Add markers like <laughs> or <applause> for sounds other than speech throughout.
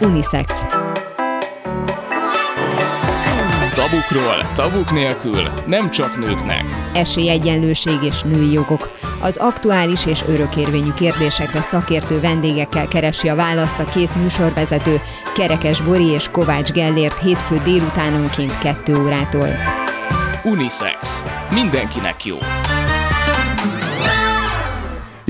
Unisex. Tabukról, tabuk nélkül, nem csak nőknek. Esélyegyenlőség és női jogok. Az aktuális és örökérvényű kérdésekre szakértő vendégekkel keresi a választ a két műsorvezető, Kerekes Bori és Kovács Gellért hétfő délutánonként 2 órától. Unisex. Mindenkinek jó.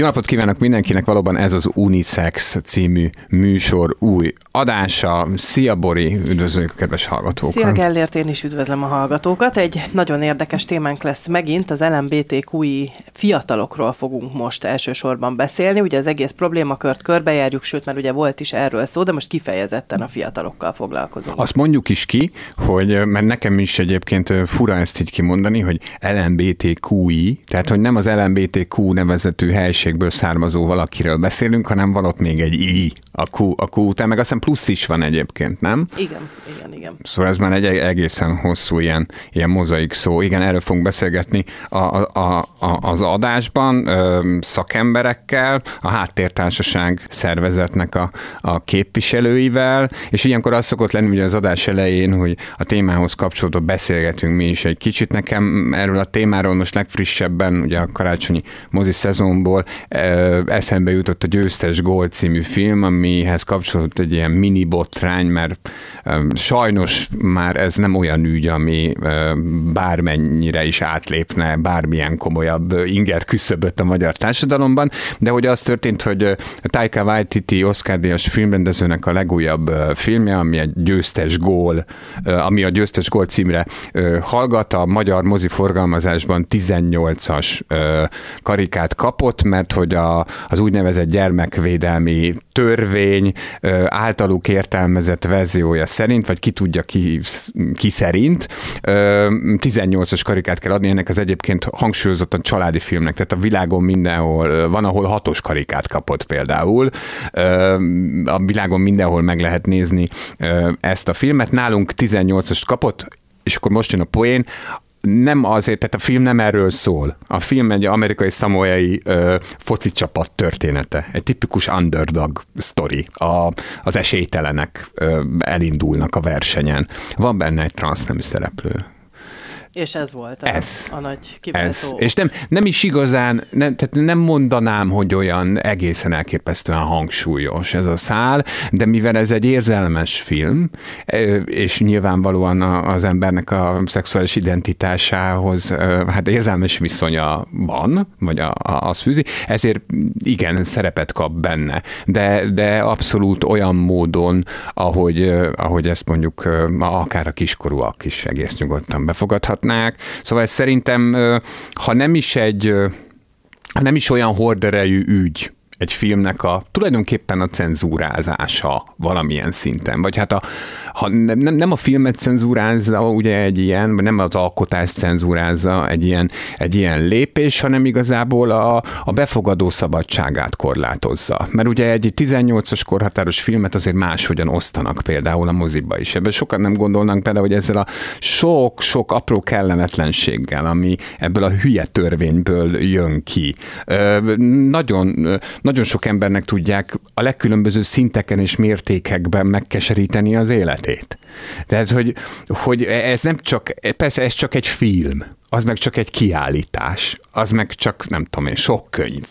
Jó napot kívánok mindenkinek, valóban ez az Unisex című műsor új adása. Szia Bori, üdvözlők a kedves hallgatókat! Szia Gellért, én is üdvözlöm a hallgatókat. Egy nagyon érdekes témánk lesz megint, az LMBTQI fiatalokról fogunk most elsősorban beszélni. Ugye az egész problémakört körbejárjuk, sőt, mert ugye volt is erről szó, de most kifejezetten a fiatalokkal foglalkozunk. Azt mondjuk is ki, hogy, mert nekem is egyébként fura ezt így kimondani, hogy LMBTQI, tehát hogy nem az LMBTQ nevezetű helységből származó valakiről beszélünk, hanem valott még egy I a Q, a Q után, meg azt hiszem plusz is van egyébként, nem? Igen, igen, igen. Szóval ez már egy egészen hosszú ilyen, ilyen mozaik szó. Igen, erről fogunk beszélgetni a, a, a, az adásban ö, szakemberekkel, a Háttértársaság szervezetnek a, a képviselőivel, és ilyenkor az szokott lenni ugye az adás elején, hogy a témához kapcsolódva beszélgetünk mi is egy kicsit. Nekem erről a témáról most legfrissebben, ugye a karácsonyi mozi szezonból ö, eszembe jutott a Győztes Gól című film, amihez kapcsolódott egy ilyen mini botrány, mert sajnos már ez nem olyan ügy, ami bármennyire is átlépne bármilyen komolyabb inger küszöböt a magyar társadalomban, de hogy az történt, hogy Taika Waititi Oscar-díjas filmrendezőnek a legújabb filmje, ami egy győztes gól, ami a győztes gól címre hallgat, a magyar mozi forgalmazásban 18-as karikát kapott, mert hogy a, az úgynevezett gyermekvédelmi törvény általuk értelmezett verziója szerint, vagy ki tudja ki, ki szerint, 18-as karikát kell adni, ennek az egyébként hangsúlyozottan családi filmnek, tehát a világon mindenhol, van, ahol hatos karikát kapott például, a világon mindenhol meg lehet nézni ezt a filmet, nálunk 18-as kapott, és akkor most jön a poén, nem azért, tehát a film nem erről szól. A film egy amerikai szamolyai ö, foci csapat története. Egy tipikus underdog sztori. A, az esélytelenek ö, elindulnak a versenyen. Van benne egy transznemű szereplő. És ez volt a, ez, a nagy kiváltó. Ez. És nem, nem is igazán, nem, tehát nem mondanám, hogy olyan egészen elképesztően hangsúlyos ez a szál, de mivel ez egy érzelmes film, és nyilvánvalóan az embernek a szexuális identitásához hát érzelmes viszonya van, vagy a, a, az fűzi, ezért igen, szerepet kap benne, de, de abszolút olyan módon, ahogy, ahogy ezt mondjuk akár a kiskorúak is egész nyugodtan befogadhat mondhatnák. Szóval ez szerintem, ha nem is egy, ha nem is olyan horderejű ügy, egy filmnek a tulajdonképpen a cenzúrázása valamilyen szinten. Vagy hát a, ha nem, nem a filmet cenzúrázza ugye egy ilyen, nem az alkotás cenzúrázza egy ilyen, egy ilyen lépés, hanem igazából a, a befogadó szabadságát korlátozza. Mert ugye egy 18-as korhatáros filmet azért máshogyan osztanak például a moziba is. Ebben sokan nem gondolnak bele, hogy ezzel a sok-sok apró kellemetlenséggel, ami ebből a hülye törvényből jön ki. Nagyon, nagyon sok embernek tudják a legkülönböző szinteken és mértékekben megkeseríteni az életét. Tehát, hogy, hogy ez nem csak, persze ez csak egy film, az meg csak egy kiállítás, az meg csak, nem tudom én, sok könyv.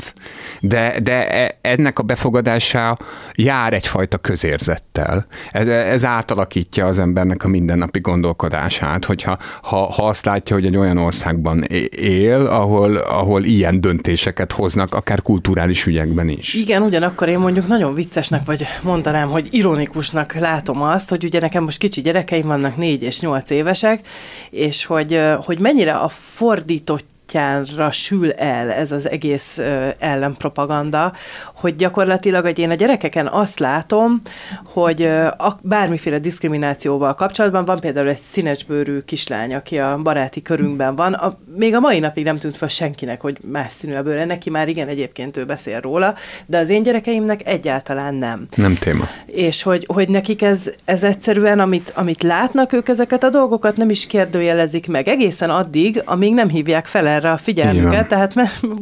De, de e, ennek a befogadása jár egyfajta közérzettel. Ez, ez átalakítja az embernek a mindennapi gondolkodását, hogyha ha, ha azt látja, hogy egy olyan országban él, ahol, ahol ilyen döntéseket hoznak, akár kulturális ügyekben is. Igen, ugyanakkor én mondjuk nagyon viccesnek, vagy mondanám, hogy ironikusnak látom azt, hogy ugye nekem most kicsi gyerekeim vannak, négy és nyolc évesek, és hogy, hogy mennyire a fordított útjára sül el ez az egész ö, ellenpropaganda, hogy gyakorlatilag hogy én a gyerekeken azt látom, hogy ö, a, bármiféle diszkriminációval kapcsolatban van például egy színesbőrű kislány, aki a baráti körünkben van, a, még a mai napig nem tűnt fel senkinek, hogy más színű a bőre, neki már igen, egyébként ő beszél róla, de az én gyerekeimnek egyáltalán nem. Nem téma. És hogy, hogy nekik ez, ez egyszerűen, amit, amit látnak ők ezeket a dolgokat, nem is kérdőjelezik meg egészen addig, amíg nem hívják fel erre a figyelmüket, tehát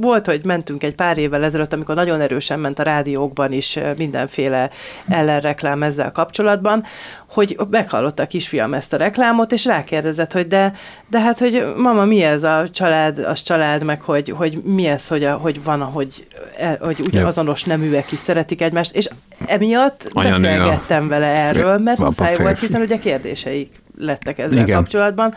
volt, hogy mentünk egy pár évvel ezelőtt, amikor nagyon erősen ment a rádiókban is mindenféle ellenreklám ezzel kapcsolatban, hogy meghallotta a kisfiam ezt a reklámot, és rákérdezett, hogy de, de hát, hogy mama, mi ez a család, az család, meg hogy, hogy mi ez, hogy, a, hogy van, ahogy, e, hogy ugyanazonos neműek is szeretik egymást, és emiatt Anya beszélgettem vele erről, mert muszáj volt, hiszen ugye kérdéseik lettek ezzel Igen. kapcsolatban.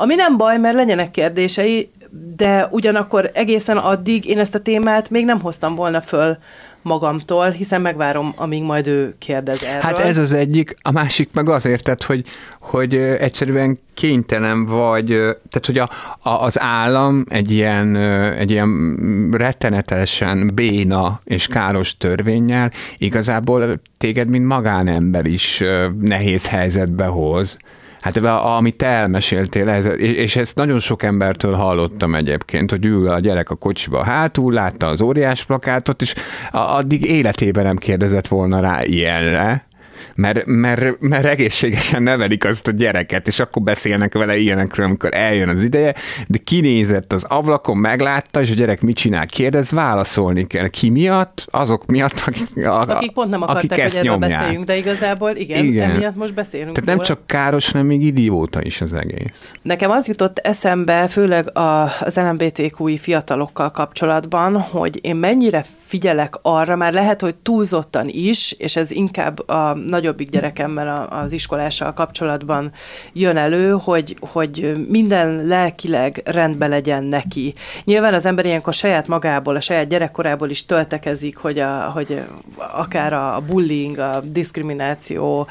Ami nem baj, mert legyenek kérdései, de ugyanakkor egészen addig én ezt a témát még nem hoztam volna föl magamtól, hiszen megvárom, amíg majd ő kérdez erről. Hát ez az egyik, a másik meg azért, tehát, hogy, hogy egyszerűen kénytelen vagy, tehát hogy a, a, az állam egy ilyen, egy ilyen rettenetesen béna és káros törvényel igazából téged, mint magánember is nehéz helyzetbe hoz. Hát amit te elmeséltél, ez, és ezt nagyon sok embertől hallottam egyébként, hogy ül a gyerek a kocsiba. Hátul, látta az óriás plakátot, és addig életében nem kérdezett volna rá ilyenre, mert, mert, mert egészségesen nevelik azt a gyereket, és akkor beszélnek vele ilyenekről, amikor eljön az ideje, de kinézett az ablakon, meglátta, és a gyerek mit csinál, kérdez, válaszolni kell. Ki miatt? Azok miatt, akik, a, akik pont nem akarták, akik ezt hogy erről nyomják. beszéljünk, de igazából igen, igen, emiatt most beszélünk Tehát nem csak káros, hanem még idióta is az egész. Nekem az jutott eszembe, főleg a, az LMBTQI fiatalokkal kapcsolatban, hogy én mennyire figyelek arra, már lehet, hogy túlzottan is, és ez inkább a nagyobbik gyerekemmel az iskolással kapcsolatban jön elő, hogy, hogy minden lelkileg rendben legyen neki. Nyilván az ember ilyenkor saját magából, a saját gyerekkorából is töltekezik, hogy, a, hogy akár a bullying, a diszkrimináció,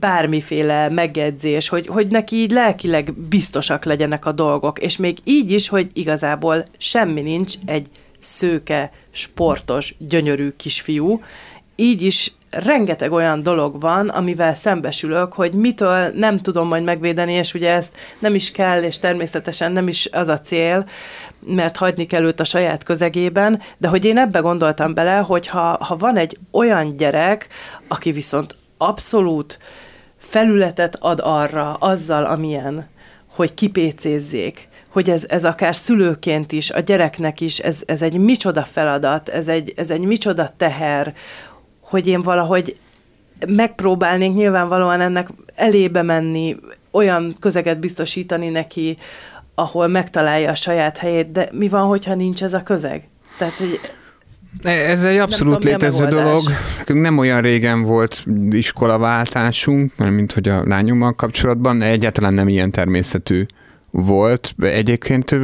bármiféle megjegyzés, hogy, hogy neki így lelkileg biztosak legyenek a dolgok, és még így is, hogy igazából semmi nincs egy szőke, sportos, gyönyörű kisfiú, így is rengeteg olyan dolog van, amivel szembesülök, hogy mitől nem tudom majd megvédeni, és ugye ezt nem is kell, és természetesen nem is az a cél, mert hagyni kell őt a saját közegében, de hogy én ebbe gondoltam bele, hogy ha, ha van egy olyan gyerek, aki viszont abszolút felületet ad arra, azzal, amilyen, hogy kipécézzék, hogy ez, ez akár szülőként is, a gyereknek is, ez, ez egy micsoda feladat, ez egy, ez egy micsoda teher, hogy én valahogy megpróbálnék nyilvánvalóan ennek elébe menni, olyan közeget biztosítani neki, ahol megtalálja a saját helyét, de mi van, hogyha nincs ez a közeg? Tehát, hogy ez egy abszolút tudom, létező dolog. Nem olyan régen volt iskolaváltásunk, mint hogy a lányommal kapcsolatban, egyáltalán nem ilyen természetű volt. Egyébként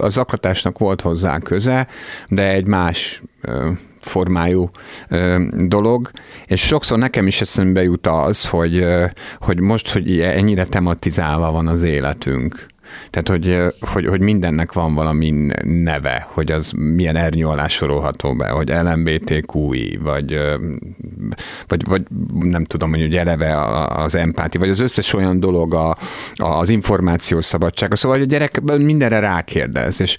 az zaklatásnak volt hozzá köze, de egy más formájú dolog, és sokszor nekem is eszembe jut az, hogy, hogy most, hogy ennyire tematizálva van az életünk, tehát, hogy, hogy, hogy mindennek van valami neve, hogy az milyen ernyő alá sorolható be, hogy LMBTQI, vagy, vagy, vagy nem tudom, hogy ugye eleve az empáti, vagy az összes olyan dolog a, az információs szabadság. Szóval a gyerek mindenre rákérdez, és,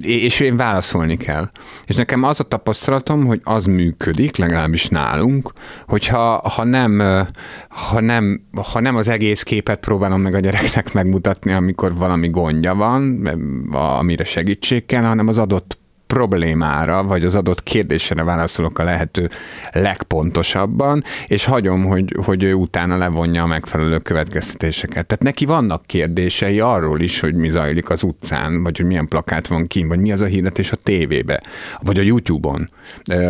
és én válaszolni kell. És nekem az a tapasztalatom, hogy az működik, legalábbis nálunk, hogyha ha nem, ha nem, ha nem az egész képet próbálom meg a gyereknek megmutatni, mutatni, amikor valami gondja van, amire segítség kell, hanem az adott problémára, vagy az adott kérdésre válaszolok a lehető legpontosabban, és hagyom, hogy, hogy ő utána levonja a megfelelő következtetéseket. Tehát neki vannak kérdései arról is, hogy mi zajlik az utcán, vagy hogy milyen plakát van kint, vagy mi az a hirdetés a tévébe, vagy a YouTube-on.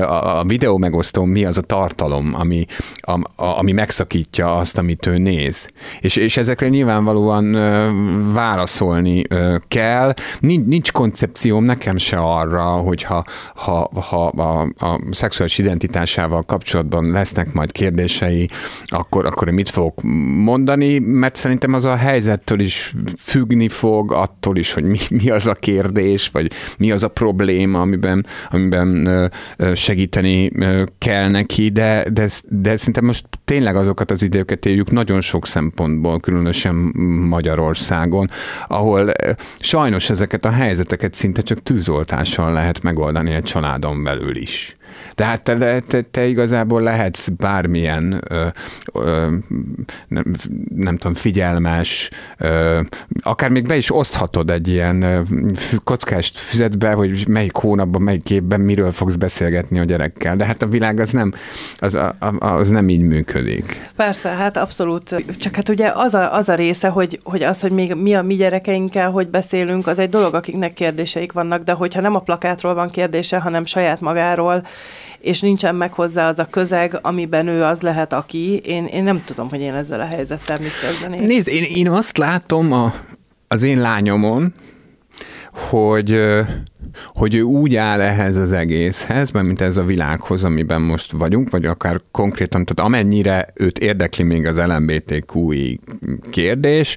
A, a videó megosztó mi az a tartalom, ami, a, a, ami megszakítja azt, amit ő néz. És, és ezekre nyilvánvalóan válaszolni kell. Nincs, nincs koncepcióm nekem se arra, hogyha ha, ha a, a szexuális identitásával kapcsolatban lesznek majd kérdései, akkor, akkor mit fogok mondani, mert szerintem az a helyzettől is függni fog, attól is, hogy mi, mi az a kérdés, vagy mi az a probléma, amiben, amiben segíteni kell neki, de, de, de szerintem most tényleg azokat az időket éljük nagyon sok szempontból, különösen Magyarországon, ahol sajnos ezeket a helyzeteket szinte csak tűzoltással lehet megoldani egy családon belül is. Tehát te, te, te igazából lehetsz bármilyen, ö, ö, nem, nem tudom, figyelmes, ö, akár még be is oszthatod egy ilyen ö, kockást füzetbe, hogy melyik hónapban, melyik évben miről fogsz beszélgetni a gyerekkel. De hát a világ az nem, az, az nem így működik. Persze, hát abszolút. Csak hát ugye az a, az a része, hogy, hogy az, hogy még mi a mi gyerekeinkkel, hogy beszélünk, az egy dolog, akiknek kérdéseik vannak, de hogyha nem a plakátról van kérdése, hanem saját magáról, és nincsen meg hozzá az a közeg, amiben ő az lehet, aki, én, én nem tudom, hogy én ezzel a helyzettel mit kezdeni. Nézd, én, én azt látom a, az én lányomon, hogy, hogy ő úgy áll ehhez az egészhez, mint ez a világhoz, amiben most vagyunk, vagy akár konkrétan, tehát amennyire őt érdekli még az LMBTQI kérdés,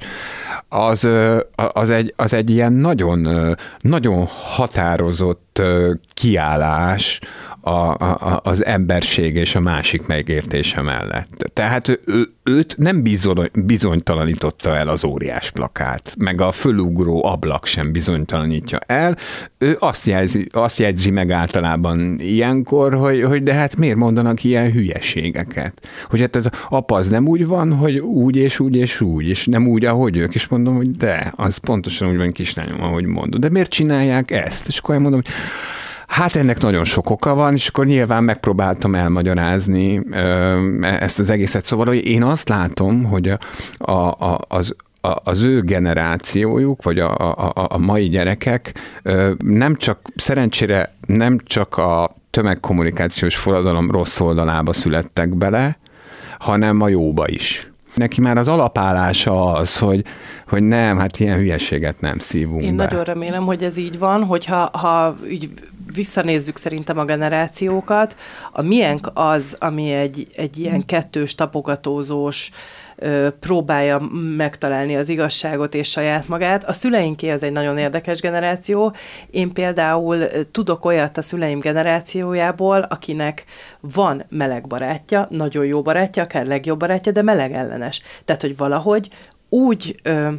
az, az, egy, az egy ilyen nagyon, nagyon határozott kiállás a, a, az emberség és a másik megértése mellett. Tehát ő, őt nem bizony, bizonytalanította el az óriás plakát, meg a fölugró ablak sem bizonytalanítja el. Ő azt jegyzi, azt jegyzi meg általában ilyenkor, hogy, hogy de hát miért mondanak ilyen hülyeségeket? Hogy hát ez apa az nem úgy van, hogy úgy és úgy és úgy, és nem úgy, ahogy ők, és mondom, hogy de, az pontosan úgy van kislányom, ahogy mondod. De miért csinálják ezt? És akkor mondom, hogy Hát ennek nagyon sok oka van, és akkor nyilván megpróbáltam elmagyarázni ezt az egészet. Szóval, hogy én azt látom, hogy a, a, az, az ő generációjuk, vagy a, a, a mai gyerekek nem csak, szerencsére nem csak a tömegkommunikációs forradalom rossz oldalába születtek bele, hanem a jóba is. Neki már az alapállása az, hogy, hogy nem, hát ilyen hülyeséget nem szívunk Én be. nagyon remélem, hogy ez így van, hogyha ha így visszanézzük szerintem a generációkat, a miénk az, ami egy, egy ilyen kettős, tapogatózós, próbálja megtalálni az igazságot és saját magát. A szüleinké az egy nagyon érdekes generáció. Én például tudok olyat a szüleim generációjából, akinek van meleg barátja, nagyon jó barátja, akár legjobb barátja, de meleg ellenes. Tehát, hogy valahogy úgy ö,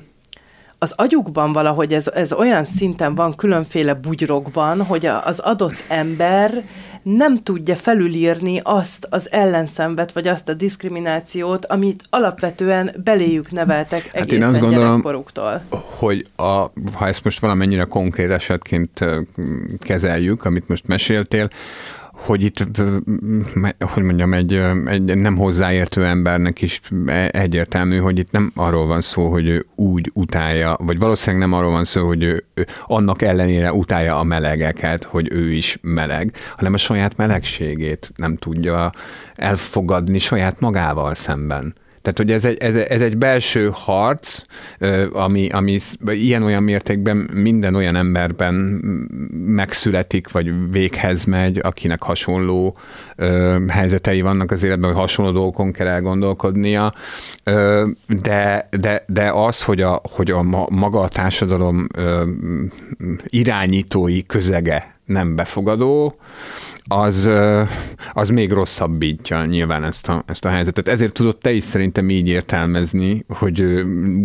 az agyukban valahogy ez, ez olyan szinten van különféle bugyrokban, hogy a, az adott ember nem tudja felülírni azt az ellenszenvet, vagy azt a diszkriminációt, amit alapvetően beléjük neveltek egészen hát én azt gondolom, hogy a, ha ezt most valamennyire konkrét esetként kezeljük, amit most meséltél, hogy itt, hogy mondjam, egy, egy nem hozzáértő embernek is e, egyértelmű, hogy itt nem arról van szó, hogy ő úgy utálja, vagy valószínűleg nem arról van szó, hogy ő, annak ellenére utálja a melegeket, hogy ő is meleg, hanem a saját melegségét nem tudja elfogadni saját magával szemben. Tehát, hogy ez egy, ez, ez egy belső harc, ami, ami ilyen-olyan mértékben minden olyan emberben megszületik, vagy véghez megy, akinek hasonló ö, helyzetei vannak az életben, hogy hasonló dolgokon kell elgondolkodnia, ö, de, de, de az, hogy a, hogy a maga a társadalom ö, irányítói közege nem befogadó, az, az még rosszabbítja nyilván ezt a, ezt a helyzetet. Ezért tudod te is szerintem így értelmezni, hogy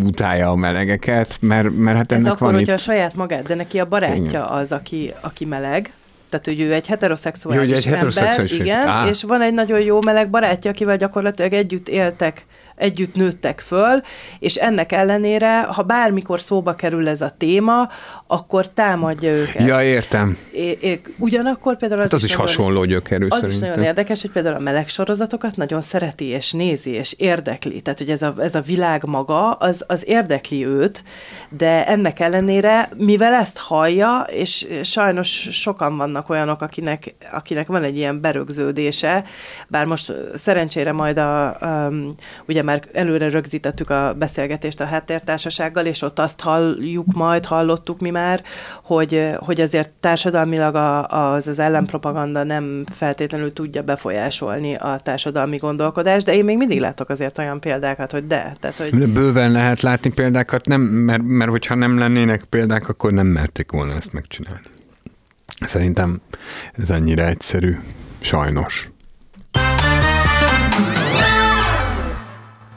utálja a melegeket, mert, mert hát ennek Ez akkor, van hogyha itt... a saját magát, de neki a barátja igen. az, aki, aki meleg, tehát hogy ő egy heteroszexuális jó, egy ember, heteroszexuális igen, Á. és van egy nagyon jó meleg barátja, akivel gyakorlatilag együtt éltek együtt nőttek föl, és ennek ellenére, ha bármikor szóba kerül ez a téma, akkor támadja őket. Ja, értem. É, é, ugyanakkor például az, hát az is, is nagyon, hasonló gyökerű Az szerintem. is nagyon érdekes, hogy például a meleg sorozatokat nagyon szereti, és nézi, és érdekli. Tehát, hogy ez a, ez a világ maga, az, az érdekli őt, de ennek ellenére, mivel ezt hallja, és sajnos sokan vannak olyanok, akinek, akinek van egy ilyen berögződése, bár most szerencsére majd a, a ugye már előre rögzítettük a beszélgetést a háttértársasággal, és ott azt halljuk majd, hallottuk mi már, hogy, hogy azért társadalmilag az, az ellenpropaganda nem feltétlenül tudja befolyásolni a társadalmi gondolkodást, de én még mindig látok azért olyan példákat, hogy de. Tehát, hogy... Bőven lehet látni példákat, nem, mert, mert hogyha nem lennének példák, akkor nem merték volna ezt megcsinálni. Szerintem ez annyira egyszerű, sajnos.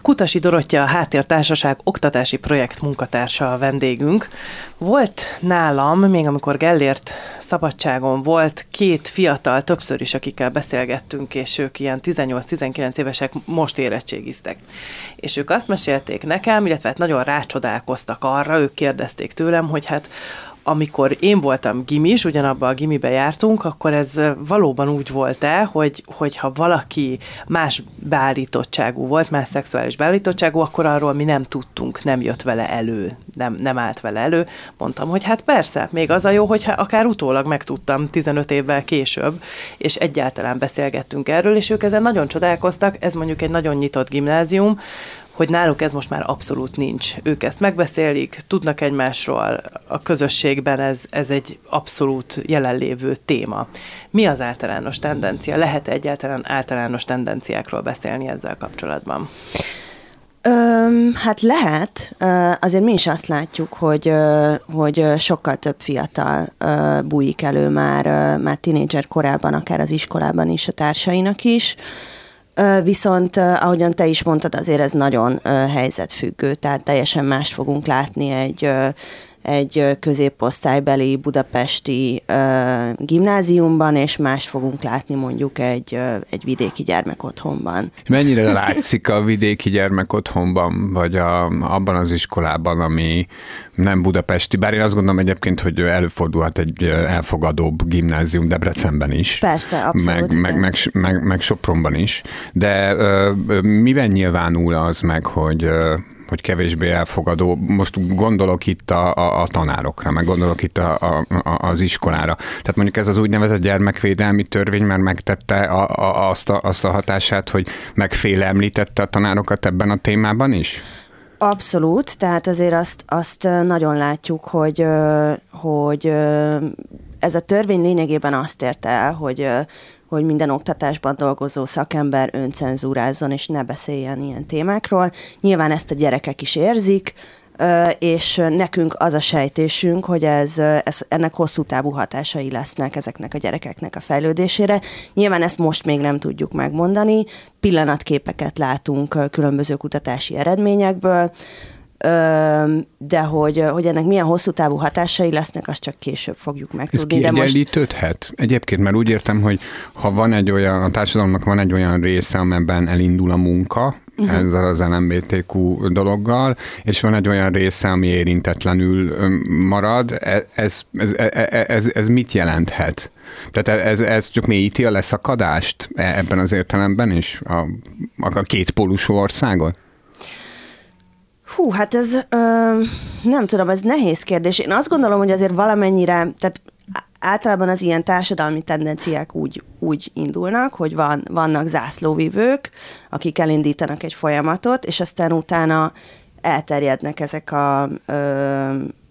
Kutasi Dorottya, a Háttértársaság oktatási projekt munkatársa a vendégünk. Volt nálam, még amikor Gellért szabadságon volt, két fiatal, többször is, akikkel beszélgettünk, és ők ilyen 18-19 évesek most érettségiztek. És ők azt mesélték nekem, illetve hát nagyon rácsodálkoztak arra, ők kérdezték tőlem, hogy hát amikor én voltam gimis, ugyanabban a gimibe jártunk, akkor ez valóban úgy volt-e, hogy, hogyha valaki más beállítottságú volt, más szexuális beállítottságú, akkor arról mi nem tudtunk, nem jött vele elő, nem, nem állt vele elő. Mondtam, hogy hát persze, még az a jó, hogyha akár utólag megtudtam 15 évvel később, és egyáltalán beszélgettünk erről, és ők ezen nagyon csodálkoztak, ez mondjuk egy nagyon nyitott gimnázium, hogy náluk ez most már abszolút nincs. Ők ezt megbeszélik, tudnak egymásról, a közösségben ez, ez egy abszolút jelenlévő téma. Mi az általános tendencia? Lehet egyáltalán általános tendenciákról beszélni ezzel kapcsolatban? Öm, hát lehet, azért mi is azt látjuk, hogy, hogy sokkal több fiatal bújik elő már, már tinédzser korában, akár az iskolában is a társainak is. Viszont, ahogyan te is mondtad, azért ez nagyon helyzetfüggő, tehát teljesen más fogunk látni egy egy középosztálybeli budapesti uh, gimnáziumban, és más fogunk látni mondjuk egy, uh, egy vidéki gyermekotthonban. Mennyire látszik a vidéki gyermekotthonban, vagy a, abban az iskolában, ami nem budapesti, bár én azt gondolom egyébként, hogy előfordulhat egy elfogadóbb gimnázium Debrecenben is. Persze, abszolút. Meg, meg, meg, meg, meg Sopronban is. De uh, miben nyilvánul az meg, hogy uh, hogy kevésbé elfogadó. Most gondolok itt a, a, a tanárokra, meg gondolok itt a, a, a, az iskolára. Tehát mondjuk ez az úgynevezett gyermekvédelmi törvény már megtette a, a, azt, a, azt a hatását, hogy megfélemlítette a tanárokat ebben a témában is? Abszolút, tehát azért azt, azt nagyon látjuk, hogy, hogy ez a törvény lényegében azt érte el, hogy hogy minden oktatásban dolgozó szakember öncenzúrázzon és ne beszéljen ilyen témákról. Nyilván ezt a gyerekek is érzik, és nekünk az a sejtésünk, hogy ez, ez, ennek hosszú távú hatásai lesznek ezeknek a gyerekeknek a fejlődésére. Nyilván ezt most még nem tudjuk megmondani, pillanatképeket látunk különböző kutatási eredményekből, de hogy, hogy ennek milyen hosszú távú hatásai lesznek, azt csak később fogjuk megtudni. Ez kiegyenlítődhet? Most... Egyébként, mert úgy értem, hogy ha van egy olyan, a társadalomnak van egy olyan része, amelyben elindul a munka, uh-huh. ezzel az LMBTQ dologgal, és van egy olyan része, ami érintetlenül marad. E, ez, ez, ez, e, ez, ez mit jelenthet? Tehát ez, ez csak mélyíti a leszakadást e, ebben az értelemben is, a, a két pólusú országot? Hú, hát ez ö, nem tudom, ez nehéz kérdés. Én azt gondolom, hogy azért valamennyire, tehát általában az ilyen társadalmi tendenciák úgy, úgy indulnak, hogy van, vannak zászlóvivők, akik elindítanak egy folyamatot, és aztán utána elterjednek ezek a, ö,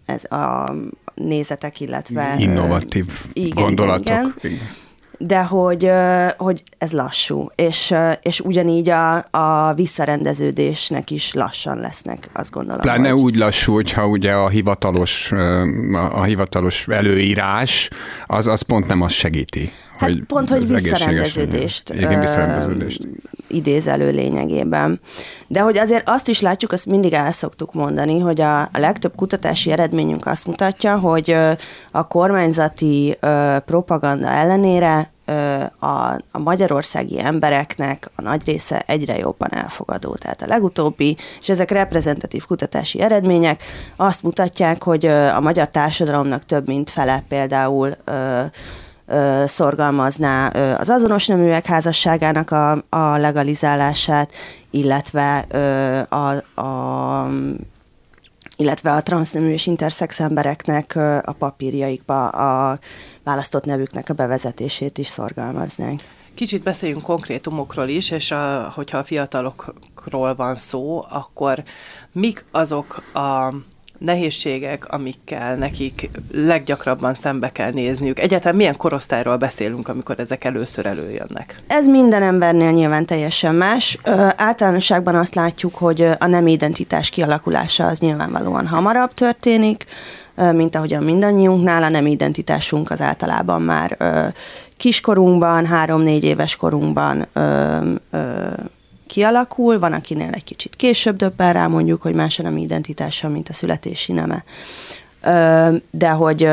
ez a nézetek, illetve... Innovatív igen, gondolatok. Igen, igen de hogy, hogy ez lassú, és, és ugyanígy a, a visszarendeződésnek is lassan lesznek, azt gondolom. Pláne hogy... úgy lassú, hogyha ugye a hivatalos, a hivatalos előírás, az, az pont nem azt segíti. Hát hogy pont, hogy visszarendeződést, Igen, visszarendeződést. idéz elő lényegében. De hogy azért azt is látjuk, azt mindig el szoktuk mondani, hogy a, a legtöbb kutatási eredményünk azt mutatja, hogy a kormányzati propaganda ellenére a, a magyarországi embereknek a nagy része egyre jobban elfogadó. Tehát a legutóbbi, és ezek reprezentatív kutatási eredmények azt mutatják, hogy a magyar társadalomnak több mint fele például szorgalmazná az azonos neműek házasságának a, a legalizálását, illetve a, a illetve a transznemű és intersex embereknek a papírjaikba a választott nevüknek a bevezetését is szorgalmaznánk. Kicsit beszéljünk konkrétumokról is, és a, hogyha a fiatalokról van szó, akkor mik azok a nehézségek, amikkel nekik leggyakrabban szembe kell nézniük? Egyáltalán milyen korosztályról beszélünk, amikor ezek először előjönnek? Ez minden embernél nyilván teljesen más. Ö, általánosságban azt látjuk, hogy a nem identitás kialakulása az nyilvánvalóan hamarabb történik, mint ahogyan mindannyiunknál, a nem identitásunk az általában már ö, kiskorunkban, három-négy éves korunkban ö, ö, kialakul, van akinél egy kicsit később döbben rá mondjuk, hogy más a nem identitása, mint a születési neme. De hogy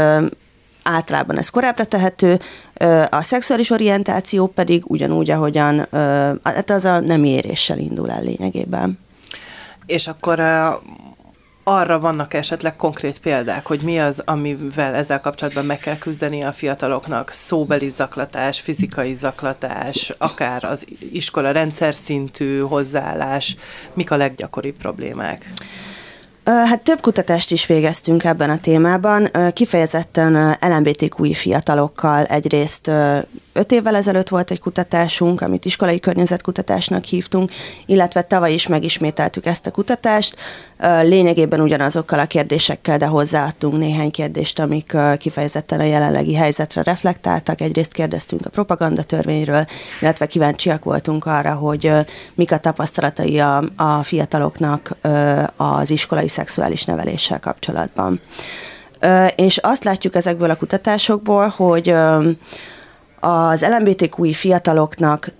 általában ez korábbra tehető, a szexuális orientáció pedig ugyanúgy, ahogyan hát az a nem éréssel indul el lényegében. És akkor arra vannak esetleg konkrét példák, hogy mi az, amivel ezzel kapcsolatban meg kell küzdeni a fiataloknak? Szóbeli zaklatás, fizikai zaklatás, akár az iskola rendszer szintű hozzáállás, mik a leggyakoribb problémák? Hát több kutatást is végeztünk ebben a témában, kifejezetten LMBTQI fiatalokkal egyrészt öt évvel ezelőtt volt egy kutatásunk, amit iskolai környezetkutatásnak hívtunk, illetve tavaly is megismételtük ezt a kutatást, lényegében ugyanazokkal a kérdésekkel, de hozzáadtunk néhány kérdést, amik kifejezetten a jelenlegi helyzetre reflektáltak. Egyrészt kérdeztünk a propaganda törvényről, illetve kíváncsiak voltunk arra, hogy mik a tapasztalatai a, a fiataloknak az iskolai szexuális neveléssel kapcsolatban. És azt látjuk ezekből a kutatásokból, hogy az LMBTQI fiataloknak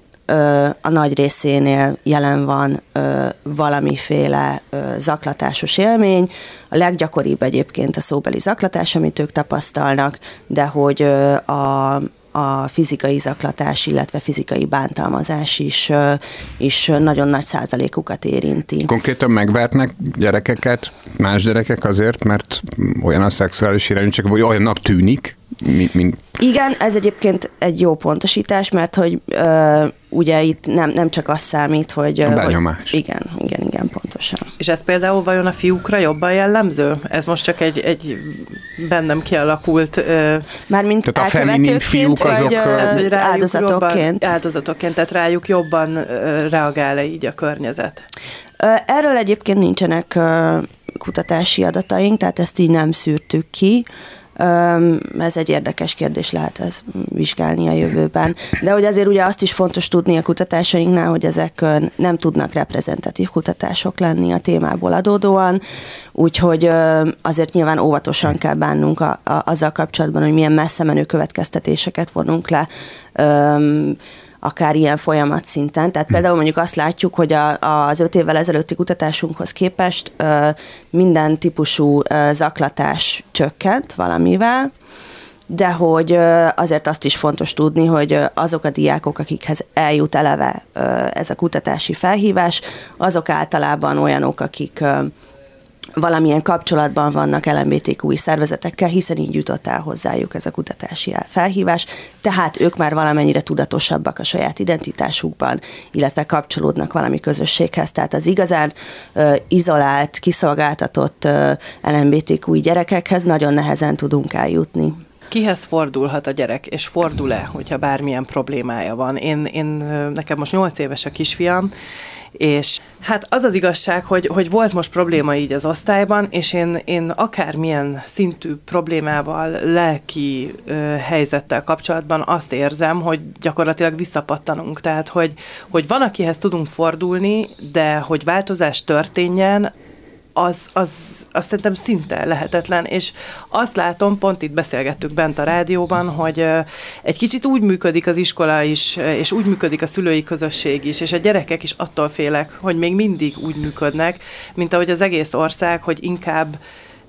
a nagy részénél jelen van valamiféle zaklatásos élmény. A leggyakoribb egyébként a szóbeli zaklatás, amit ők tapasztalnak, de hogy a, a fizikai zaklatás, illetve fizikai bántalmazás is, is nagyon nagy százalékukat érinti. Konkrétan megvertnek gyerekeket, más gyerekek azért, mert olyan a szexuális irányítság, vagy olyannak tűnik, mint, mint... Igen, ez egyébként egy jó pontosítás, mert hogy ö, ugye itt nem, nem csak az számít, hogy... A benyomás. Hogy, igen, igen, igen, pontosan. És ez például vajon a fiúkra jobban jellemző? Ez most csak egy, egy bennem kialakult... Ö... Mármint tehát a feminin fiúk azok... Vagy, tehát, áldozatokként. Jobban, áldozatokként, tehát rájuk jobban reagál-e így a környezet? Erről egyébként nincsenek kutatási adataink, tehát ezt így nem szűrtük ki. Ez egy érdekes kérdés lehet ez vizsgálni a jövőben. De hogy azért ugye azt is fontos tudni a kutatásainknál, hogy ezek nem tudnak reprezentatív kutatások lenni a témából adódóan, úgyhogy azért nyilván óvatosan kell bánnunk a, a, azzal kapcsolatban, hogy milyen messze menő következtetéseket vonunk le akár ilyen folyamat szinten. Tehát hm. például mondjuk azt látjuk, hogy a, az öt évvel ezelőtti kutatásunkhoz képest ö, minden típusú ö, zaklatás csökkent valamivel, de hogy azért azt is fontos tudni, hogy azok a diákok, akikhez eljut eleve ez a kutatási felhívás, azok általában olyanok, akik valamilyen kapcsolatban vannak LMBTQ szervezetekkel, hiszen így jutott el hozzájuk ez a kutatási felhívás, tehát ők már valamennyire tudatosabbak a saját identitásukban, illetve kapcsolódnak valami közösséghez, tehát az igazán uh, izolált, kiszolgáltatott uh, LMBTQ gyerekekhez nagyon nehezen tudunk eljutni. Kihez fordulhat a gyerek, és fordul-e, hogyha bármilyen problémája van? Én, én nekem most 8 éves a kisfiam, és hát az az igazság, hogy, hogy volt most probléma így az osztályban, és én, én akármilyen szintű problémával, lelki ö, helyzettel kapcsolatban azt érzem, hogy gyakorlatilag visszapattanunk. Tehát, hogy, hogy van, akihez tudunk fordulni, de hogy változás történjen, az, az, az szerintem szinte lehetetlen, és azt látom, pont itt beszélgettük bent a rádióban, hogy egy kicsit úgy működik az iskola is, és úgy működik a szülői közösség is, és a gyerekek is attól félek, hogy még mindig úgy működnek, mint ahogy az egész ország, hogy inkább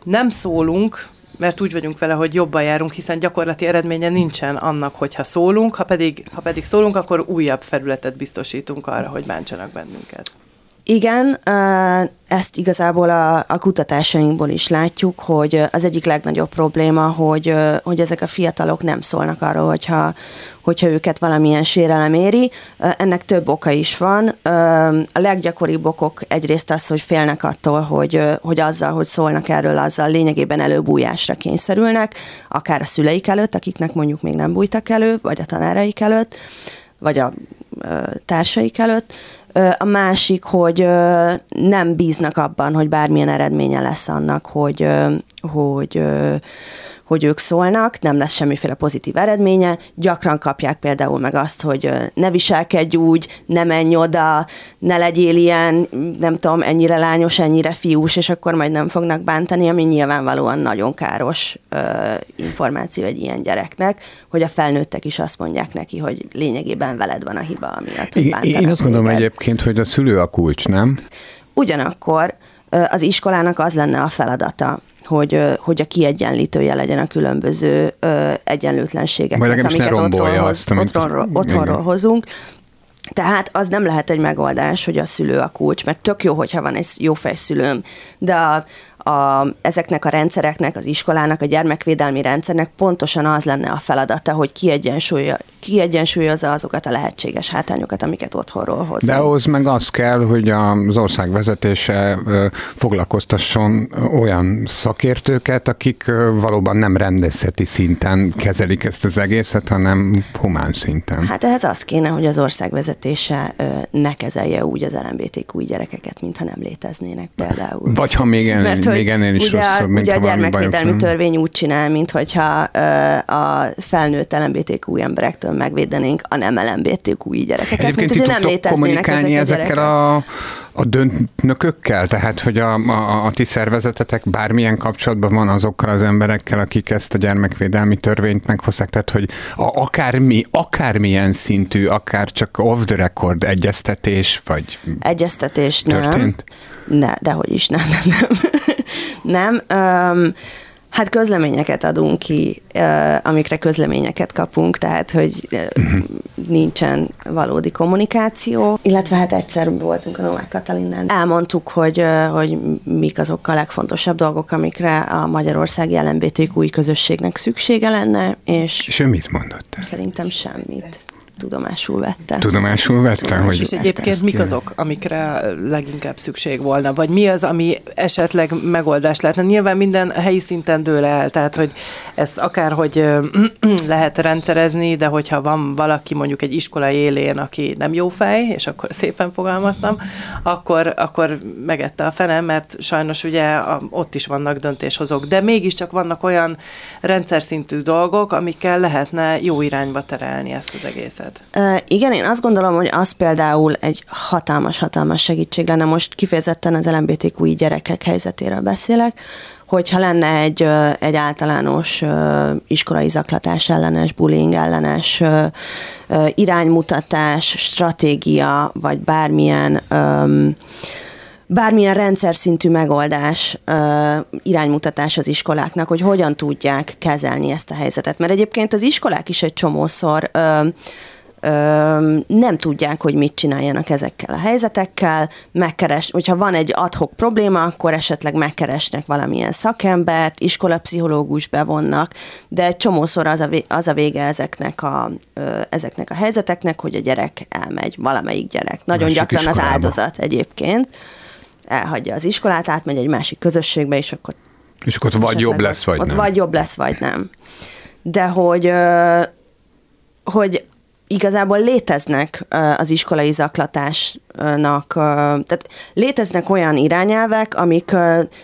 nem szólunk, mert úgy vagyunk vele, hogy jobban járunk, hiszen gyakorlati eredménye nincsen annak, hogyha szólunk, ha pedig, ha pedig szólunk, akkor újabb felületet biztosítunk arra, hogy bántsanak bennünket. Igen, ezt igazából a, a kutatásainkból is látjuk, hogy az egyik legnagyobb probléma, hogy, hogy ezek a fiatalok nem szólnak arról, hogyha, hogyha őket valamilyen sérelem éri. Ennek több oka is van. A leggyakoribb okok egyrészt az, hogy félnek attól, hogy, hogy azzal, hogy szólnak erről, azzal lényegében előbújásra kényszerülnek, akár a szüleik előtt, akiknek mondjuk még nem bújtak elő, vagy a tanáraik előtt, vagy a társaik előtt a másik, hogy nem bíznak abban, hogy bármilyen eredménye lesz annak, hogy, hogy, hogy ők szólnak, nem lesz semmiféle pozitív eredménye, gyakran kapják például meg azt, hogy ne viselkedj úgy, ne menj oda, ne legyél ilyen, nem tudom, ennyire lányos, ennyire fiús, és akkor majd nem fognak bántani, ami nyilvánvalóan nagyon káros ö, információ egy ilyen gyereknek, hogy a felnőttek is azt mondják neki, hogy lényegében veled van a hiba, amiatt Én, én azt gondolom egyébként, hogy a szülő a kulcs, nem? Ugyanakkor az iskolának az lenne a feladata, hogy, hogy a kiegyenlítője legyen a különböző egyenlőtlenségeknek, amiket otthonról, azt, otthonról, otthonról hozunk. Tehát az nem lehet egy megoldás, hogy a szülő a kulcs, mert tök jó, hogyha van egy jó szülőm, de a, a, ezeknek a rendszereknek, az iskolának, a gyermekvédelmi rendszernek pontosan az lenne a feladata, hogy kiegyensúlya, kiegyensúlyozza azokat a lehetséges hátrányokat, amiket otthonról hoz. De ahhoz meg az kell, hogy az ország vezetése foglalkoztasson olyan szakértőket, akik valóban nem rendészeti szinten kezelik ezt az egészet, hanem humán szinten. Hát ehhez az kéne, hogy az ország vezetése ne kezelje úgy az LMBTQ gyerekeket, mintha nem léteznének például. Vagy ha még ennél, Mert, még ennél is ugye, rosszabb, mint ugye a gyermekvédelmi törvény úgy csinál, mint hogyha a felnőtt LMBTQ emberektől megvédenénk a nem LMBTQ gyerekeket. Egyébként mint, ti tudtok kommunikálni ezek ezekkel a, a döntnökökkel? Tehát, hogy a, a, a ti szervezetetek bármilyen kapcsolatban van azokkal az emberekkel, akik ezt a gyermekvédelmi törvényt meghozták, tehát, hogy a, akármi, akármilyen szintű, akár csak off the record egyeztetés, vagy Egyeztetés történt? nem. Ne, dehogy is nem, nem, nem. nem. Um, Hát közleményeket adunk ki, amikre közleményeket kapunk, tehát hogy nincsen valódi kommunikáció, illetve hát egyszer voltunk a Novák Katalinnán. Elmondtuk, hogy, hogy mik azok a legfontosabb dolgok, amikre a magyarországi LMBTQ közösségnek szüksége lenne, és... És ő mit mondott? Szerintem semmit tudomásul vette. Tudomásul vette, hogy... És egyébként mik azok, amikre leginkább szükség volna? Vagy mi az, ami esetleg megoldás lehetne? Nyilván minden helyi szinten dől el, tehát hogy ezt akárhogy <clears throat> lehet rendszerezni, de hogyha van valaki mondjuk egy iskola élén, aki nem jó fej, és akkor szépen fogalmaztam, akkor, akkor megette a fenem, mert sajnos ugye ott is vannak döntéshozók, de mégiscsak vannak olyan rendszer szintű dolgok, amikkel lehetne jó irányba terelni ezt az egészet segíted? Uh, igen, én azt gondolom, hogy az például egy hatalmas-hatalmas segítség lenne. Most kifejezetten az LMBTQI gyerekek helyzetéről beszélek, hogyha lenne egy, egy általános iskolai zaklatás ellenes, bullying ellenes iránymutatás, stratégia, vagy bármilyen um, bármilyen rendszer szintű megoldás, iránymutatás az iskoláknak, hogy hogyan tudják kezelni ezt a helyzetet. Mert egyébként az iskolák is egy csomószor nem tudják, hogy mit csináljanak ezekkel a helyzetekkel, megkeres, hogyha van egy adhok probléma, akkor esetleg megkeresnek valamilyen szakembert, iskolapszichológus bevonnak, de egy csomószor az a, az a vége ezeknek a, ezeknek a helyzeteknek, hogy a gyerek elmegy, valamelyik gyerek. Nagyon Másik gyakran iskolába. az áldozat egyébként elhagyja az iskolát, átmegy egy másik közösségbe, és akkor és akkor vagy jobb lesz, vagy ott nem. Vagy jobb lesz, vagy nem. De hogy, hogy igazából léteznek az iskolai zaklatásnak, tehát léteznek olyan irányelvek, amik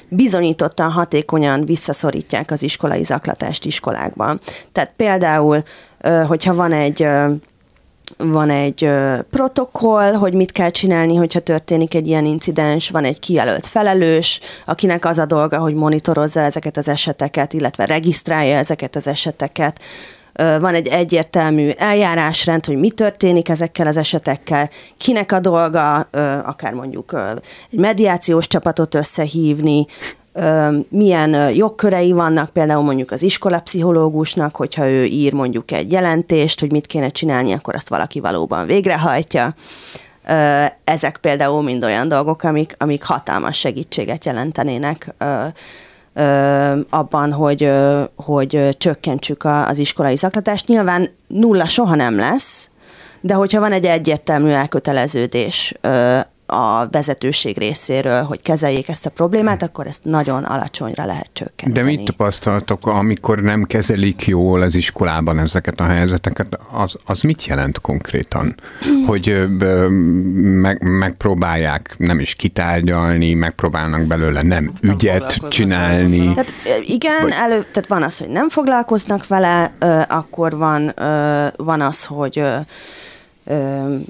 bizonyítottan hatékonyan visszaszorítják az iskolai zaklatást iskolákban. Tehát például, hogyha van egy van egy protokoll, hogy mit kell csinálni, hogyha történik egy ilyen incidens, van egy kijelölt felelős, akinek az a dolga, hogy monitorozza ezeket az eseteket, illetve regisztrálja ezeket az eseteket, van egy egyértelmű eljárásrend, hogy mi történik ezekkel az esetekkel, kinek a dolga, akár mondjuk egy mediációs csapatot összehívni, milyen jogkörei vannak, például mondjuk az iskolapszichológusnak, hogyha ő ír mondjuk egy jelentést, hogy mit kéne csinálni, akkor azt valaki valóban végrehajtja. Ezek például mind olyan dolgok, amik, amik hatalmas segítséget jelentenének abban, hogy, hogy csökkentsük az iskolai zaklatást. Nyilván nulla soha nem lesz, de hogyha van egy egyértelmű elköteleződés a vezetőség részéről, hogy kezeljék ezt a problémát, akkor ezt nagyon alacsonyra lehet csökkenteni. De mit tapasztaltok, amikor nem kezelik jól az iskolában ezeket a helyzeteket, az, az mit jelent konkrétan? Hogy meg, megpróbálják nem is kitárgyalni, megpróbálnak belőle nem nem ügyet csinálni. Tehát igen, vagy... elő, tehát van az, hogy nem foglalkoznak vele, akkor van, van az, hogy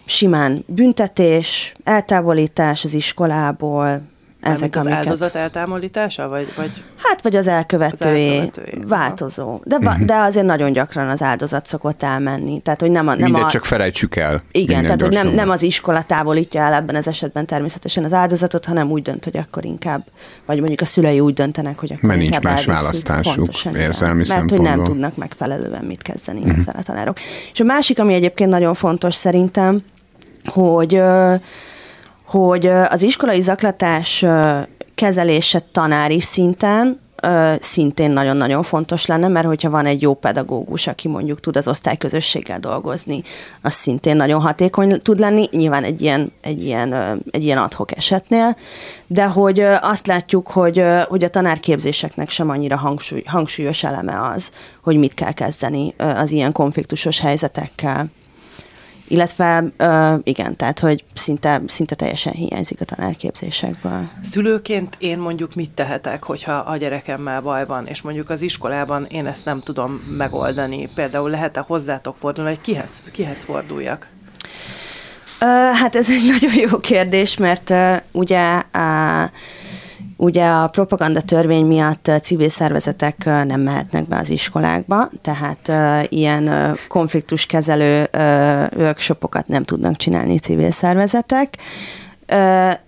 simán büntetés, eltávolítás az iskolából, ezek, az amiket... áldozat eltámolítása, vagy, vagy... Hát, vagy az elkövetői, az elkövetői. változó. De, uh-huh. de azért nagyon gyakran az áldozat szokott elmenni. Tehát, hogy nem a... Nem Mindegy, a... csak felejtsük el. Igen, tehát, hogy nem, nem az iskola távolítja el ebben az esetben természetesen az áldozatot, hanem úgy dönt, hogy akkor inkább, vagy mondjuk a szülei úgy döntenek, hogy akkor Mert nincs más választásuk Pontosan, érzelmi Mert hogy nem tudnak megfelelően mit kezdeni uh-huh. ezzel a tanárok. És a másik, ami egyébként nagyon fontos szerintem, hogy hogy az iskolai zaklatás kezelése tanári szinten szintén nagyon-nagyon fontos lenne, mert hogyha van egy jó pedagógus, aki mondjuk tud az osztályközösséggel dolgozni, az szintén nagyon hatékony tud lenni, nyilván egy ilyen, egy ilyen, egy ilyen adhok esetnél, de hogy azt látjuk, hogy, hogy a tanárképzéseknek sem annyira hangsúly, hangsúlyos eleme az, hogy mit kell kezdeni az ilyen konfliktusos helyzetekkel. Illetve uh, igen, tehát hogy szinte, szinte teljesen hiányzik a tanárképzésekből. Szülőként én mondjuk mit tehetek, hogyha a gyerekemmel baj van, és mondjuk az iskolában én ezt nem tudom megoldani. Például lehet-e hozzátok fordulni, hogy kihez, kihez forduljak? Uh, hát ez egy <laughs> nagyon jó kérdés, mert uh, ugye uh, Ugye a propaganda törvény miatt civil szervezetek nem mehetnek be az iskolákba, tehát ilyen konfliktuskezelő workshopokat nem tudnak csinálni civil szervezetek.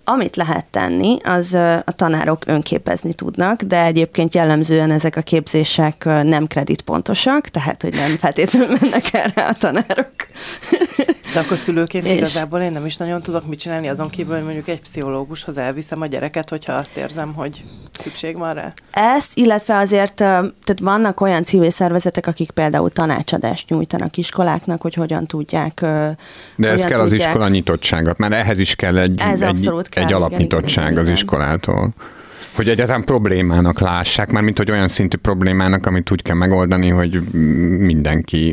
Amit lehet tenni, az a tanárok önképezni tudnak, de egyébként jellemzően ezek a képzések nem kreditpontosak, tehát hogy nem feltétlenül mennek erre a tanárok. De akkor szülőként és... igazából én nem is nagyon tudok mit csinálni, azon kívül, hogy mondjuk egy pszichológushoz elviszem a gyereket, hogyha azt érzem, hogy szükség van rá. Ezt, illetve azért, tehát vannak olyan civil szervezetek, akik például tanácsadást nyújtanak iskoláknak, hogy hogyan tudják. De ez kell tudják... az iskola nyitottságot, mert ehhez is kell egy, ez egy, kell, egy alapnyitottság igen, igen, igen, az iskolától. Hogy egyáltalán problémának lássák, már mint hogy olyan szintű problémának, amit úgy kell megoldani, hogy mindenki,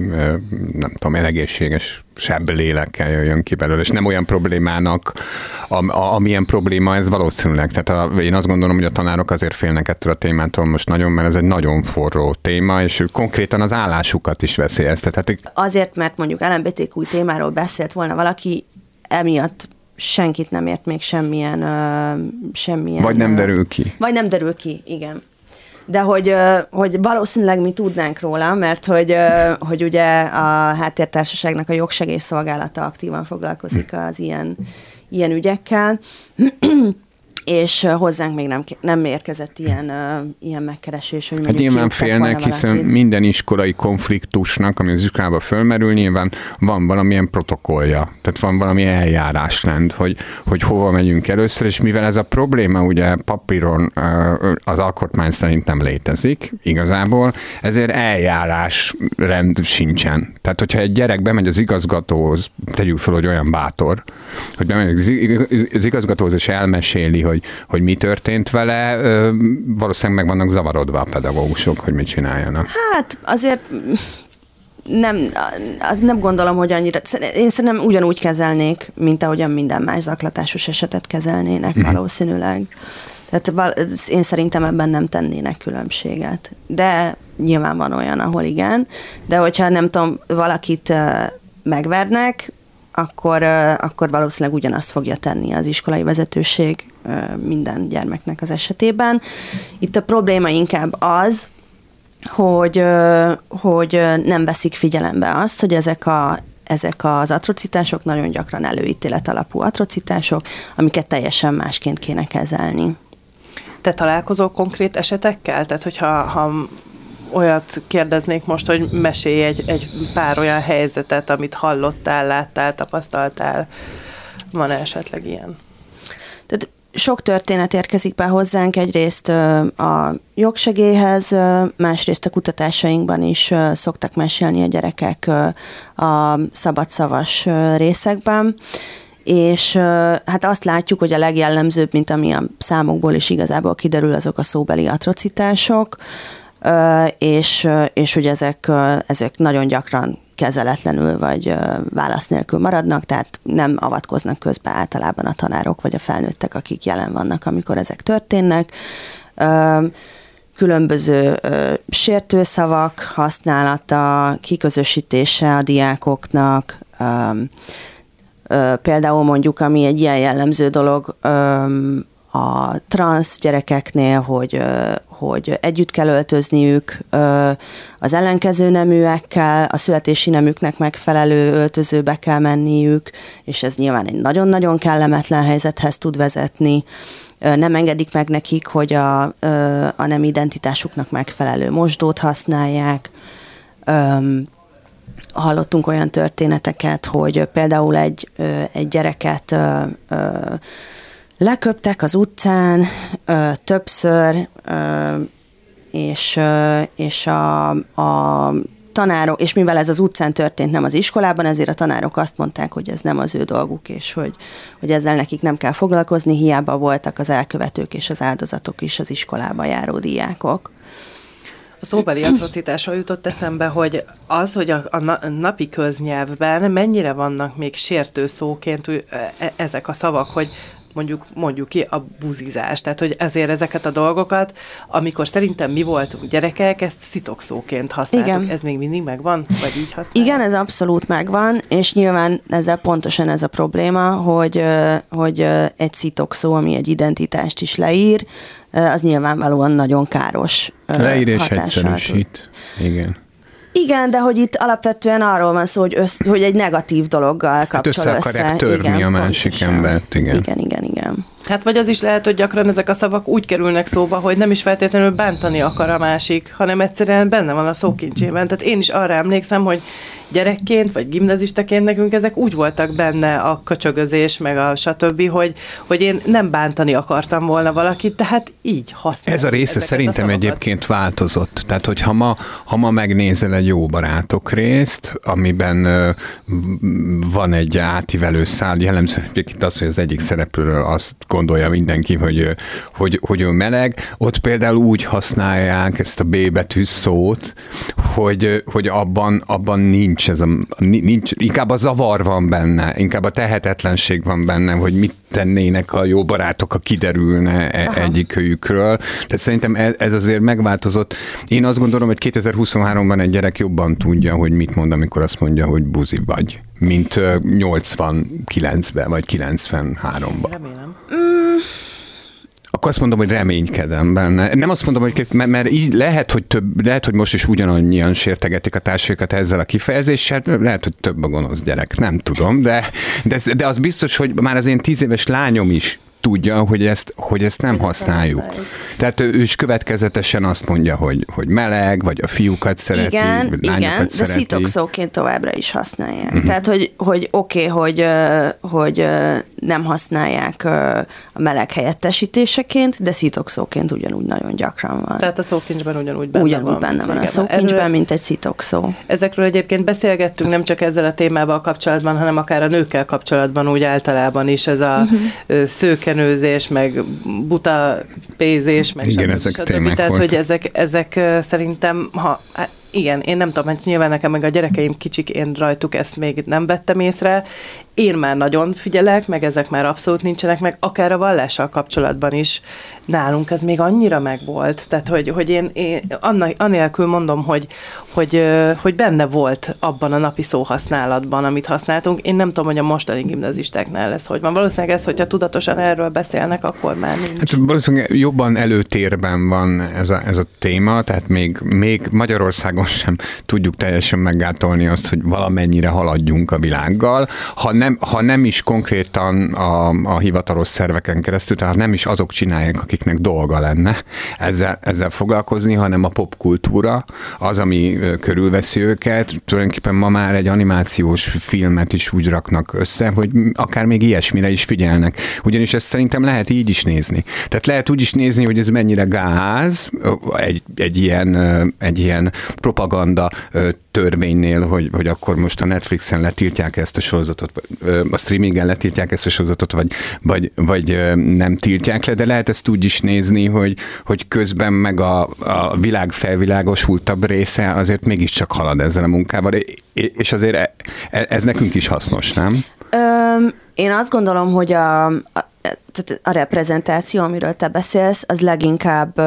nem tudom, egészséges sebb lélekkel jöjjön ki belőle, és nem olyan problémának, am, a, amilyen probléma ez valószínűleg. Tehát a, én azt gondolom, hogy a tanárok azért félnek ettől a témától most nagyon, mert ez egy nagyon forró téma, és konkrétan az állásukat is veszélyeztethetik. Azért, mert mondjuk LMBTQ témáról beszélt volna valaki, emiatt senkit nem ért még semmilyen... Semmilyen vagy nem derül ki. Vagy nem derül ki, igen. De hogy, hogy valószínűleg mi tudnánk róla, mert hogy, hogy ugye a háttértársaságnak a jogsegélyszolgálata aktívan foglalkozik az ilyen, ilyen ügyekkel és hozzánk még nem, nem érkezett ilyen, ilyen megkeresés, hogy Hát nyilván félnek, hiszen valakit. minden iskolai konfliktusnak, ami az iskolába fölmerül, nyilván van valamilyen protokollja, tehát van valami eljárásrend, hogy, hogy hova megyünk először, és mivel ez a probléma ugye papíron az alkotmány szerint nem létezik igazából, ezért eljárásrend sincsen. Tehát, hogyha egy gyerek bemegy az igazgatóhoz, tegyük fel, hogy olyan bátor, hogy bemegy az igazgatóhoz és elmeséli, hogy, hogy mi történt vele, valószínűleg meg vannak zavarodva a pedagógusok, hogy mit csináljanak. Hát azért nem, nem gondolom, hogy annyira, én szerintem ugyanúgy kezelnék, mint ahogyan minden más zaklatásos esetet kezelnének mm. valószínűleg. Tehát én szerintem ebben nem tennének különbséget. De nyilván van olyan, ahol igen. De hogyha nem tudom, valakit megvernek, akkor, akkor valószínűleg ugyanazt fogja tenni az iskolai vezetőség minden gyermeknek az esetében. Itt a probléma inkább az, hogy, hogy nem veszik figyelembe azt, hogy ezek a ezek az atrocitások nagyon gyakran előítélet alapú atrocitások, amiket teljesen másként kéne kezelni. Te találkozol konkrét esetekkel? Tehát, hogyha ha olyat kérdeznék most, hogy mesélj egy, egy pár olyan helyzetet, amit hallottál, láttál, tapasztaltál. Van-e esetleg ilyen? Tehát sok történet érkezik be hozzánk, egyrészt a jogsegélyhez, másrészt a kutatásainkban is szoktak mesélni a gyerekek a szabadszavas részekben, és hát azt látjuk, hogy a legjellemzőbb, mint ami a számokból is igazából kiderül, azok a szóbeli atrocitások, és, és hogy ezek, ezek nagyon gyakran kezeletlenül vagy válasz nélkül maradnak, tehát nem avatkoznak közbe általában a tanárok vagy a felnőttek, akik jelen vannak, amikor ezek történnek. Különböző sértőszavak használata, kiközösítése a diákoknak, például mondjuk, ami egy ilyen jellemző dolog, a transz gyerekeknél, hogy, hogy együtt kell öltözniük az ellenkező neműekkel, a születési nemüknek megfelelő öltözőbe kell menniük, és ez nyilván egy nagyon-nagyon kellemetlen helyzethez tud vezetni. Nem engedik meg nekik, hogy a, a nem identitásuknak megfelelő mosdót használják. Hallottunk olyan történeteket, hogy például egy, egy gyereket Leköptek az utcán ö, többször, ö, és, ö, és a, a tanárok, és mivel ez az utcán történt, nem az iskolában, ezért a tanárok azt mondták, hogy ez nem az ő dolguk, és hogy, hogy ezzel nekik nem kell foglalkozni, hiába voltak az elkövetők és az áldozatok is az iskolába járó diákok. A szóbeli atrocitásról jutott eszembe, hogy az, hogy a, a napi köznyelvben mennyire vannak még sértő szóként e, ezek a szavak, hogy mondjuk mondjuk ki a buzizás. Tehát, hogy ezért ezeket a dolgokat, amikor szerintem mi voltunk gyerekek, ezt szitokszóként használtuk. Igen. Ez még mindig megvan? Vagy így használjuk? Igen, ez abszolút megvan, és nyilván ezzel pontosan ez a probléma, hogy, hogy egy szitokszó, ami egy identitást is leír, az nyilvánvalóan nagyon káros Leír és egyszerűsít. Igen. Igen, de hogy itt alapvetően arról van szó, hogy, össz, hogy egy negatív dologgal hát kapcsol hát össze. akarják törni igen, a másik pontosan. embert, igen. Igen, igen, igen. Hát vagy az is lehet, hogy gyakran ezek a szavak úgy kerülnek szóba, hogy nem is feltétlenül bántani akar a másik, hanem egyszerűen benne van a szókincsében. Tehát én is arra emlékszem, hogy gyerekként, vagy gimnazistaként nekünk ezek úgy voltak benne a köcsögözés, meg a stb., hogy, hogy én nem bántani akartam volna valakit, tehát így használom. Ez a része szerintem a egyébként változott. Tehát, hogy ha ma, ha ma megnézel egy jó barátok részt, amiben van egy átívelő szál, jellemzően egyébként az, hogy az egyik szereplőről azt gondolja mindenki, hogy, hogy, hogy ő meleg, ott például úgy használják ezt a B betű szót, hogy, hogy abban, abban nincs ez a, nincs, inkább a zavar van benne, inkább a tehetetlenség van benne, hogy mit tennének a jó barátok, ha kiderülne e- egyikőjükről. Tehát szerintem ez, ez azért megváltozott. Én azt gondolom, hogy 2023-ban egy gyerek jobban tudja, hogy mit mond, amikor azt mondja, hogy buzi vagy, mint 89-ben vagy 93-ban. Remélem. Azt mondom, hogy reménykedem benne. Nem azt mondom, hogy mert, mert így lehet, hogy több, lehet, hogy most is ugyanannyian sértegetik a társaikat ezzel a kifejezéssel, lehet, hogy több a gonosz gyerek, nem tudom, de, de, de az biztos, hogy már az én tíz éves lányom is tudja, hogy ezt, hogy ezt nem használjuk. Tehát ő is következetesen azt mondja, hogy, hogy meleg, vagy a fiúkat szereti, igen, vagy lányokat igen, szereti. de szitokszóként továbbra is használják. Uh-huh. Tehát, hogy, hogy oké, okay, hogy, hogy nem használják a meleg helyettesítéseként, de szitokszóként ugyanúgy nagyon gyakran van. Tehát a szókincsben ugyanúgy benne ugyanúgy van. benne van a szókincsben, erről, mint egy szitokszó. Ezekről egyébként beszélgettünk nem csak ezzel a témával kapcsolatban, hanem akár a nőkkel kapcsolatban úgy általában is ez a uh-huh. szőkenőzés, meg buta pézés, meg Igen, ezek stb. Tehát, hogy ezek, ezek szerintem, ha hát igen, én nem tudom, mert nyilván nekem meg a gyerekeim kicsik, én rajtuk ezt még nem vettem észre. Én már nagyon figyelek, meg ezek már abszolút nincsenek, meg akár a vallással kapcsolatban is nálunk ez még annyira megvolt. Tehát, hogy, hogy én, én anna, anélkül mondom, hogy, hogy, hogy benne volt abban a napi szóhasználatban, amit használtunk. Én nem tudom, hogy a mostani gimnazistáknál lesz, hogy van. Valószínűleg ez, hogyha tudatosan erről beszélnek, akkor már nincs. Hát valószínűleg jobban előtérben van ez a, ez a téma, tehát még, még Magyarországon sem tudjuk teljesen meggátolni azt, hogy valamennyire haladjunk a világgal. Ha nem, ha nem is konkrétan a, a hivatalos szerveken keresztül, tehát nem is azok csinálják, akiknek dolga lenne ezzel, ezzel foglalkozni, hanem a popkultúra, az, ami körülveszi őket. Tulajdonképpen ma már egy animációs filmet is úgy raknak össze, hogy akár még ilyesmire is figyelnek. Ugyanis ezt szerintem lehet így is nézni. Tehát lehet úgy is nézni, hogy ez mennyire gáz, egy, egy ilyen, egy ilyen propaganda törvénynél, hogy, hogy akkor most a Netflixen letiltják ezt a sorozatot, a streamingen letiltják ezt a sorozatot, vagy, vagy, vagy nem tiltják le, de lehet ezt úgy is nézni, hogy, hogy közben meg a, a világ felvilágosultabb része azért mégiscsak halad ezzel a munkával, és azért e, e, ez nekünk is hasznos, nem? Öm, én azt gondolom, hogy a, a tehát a reprezentáció, amiről te beszélsz, az leginkább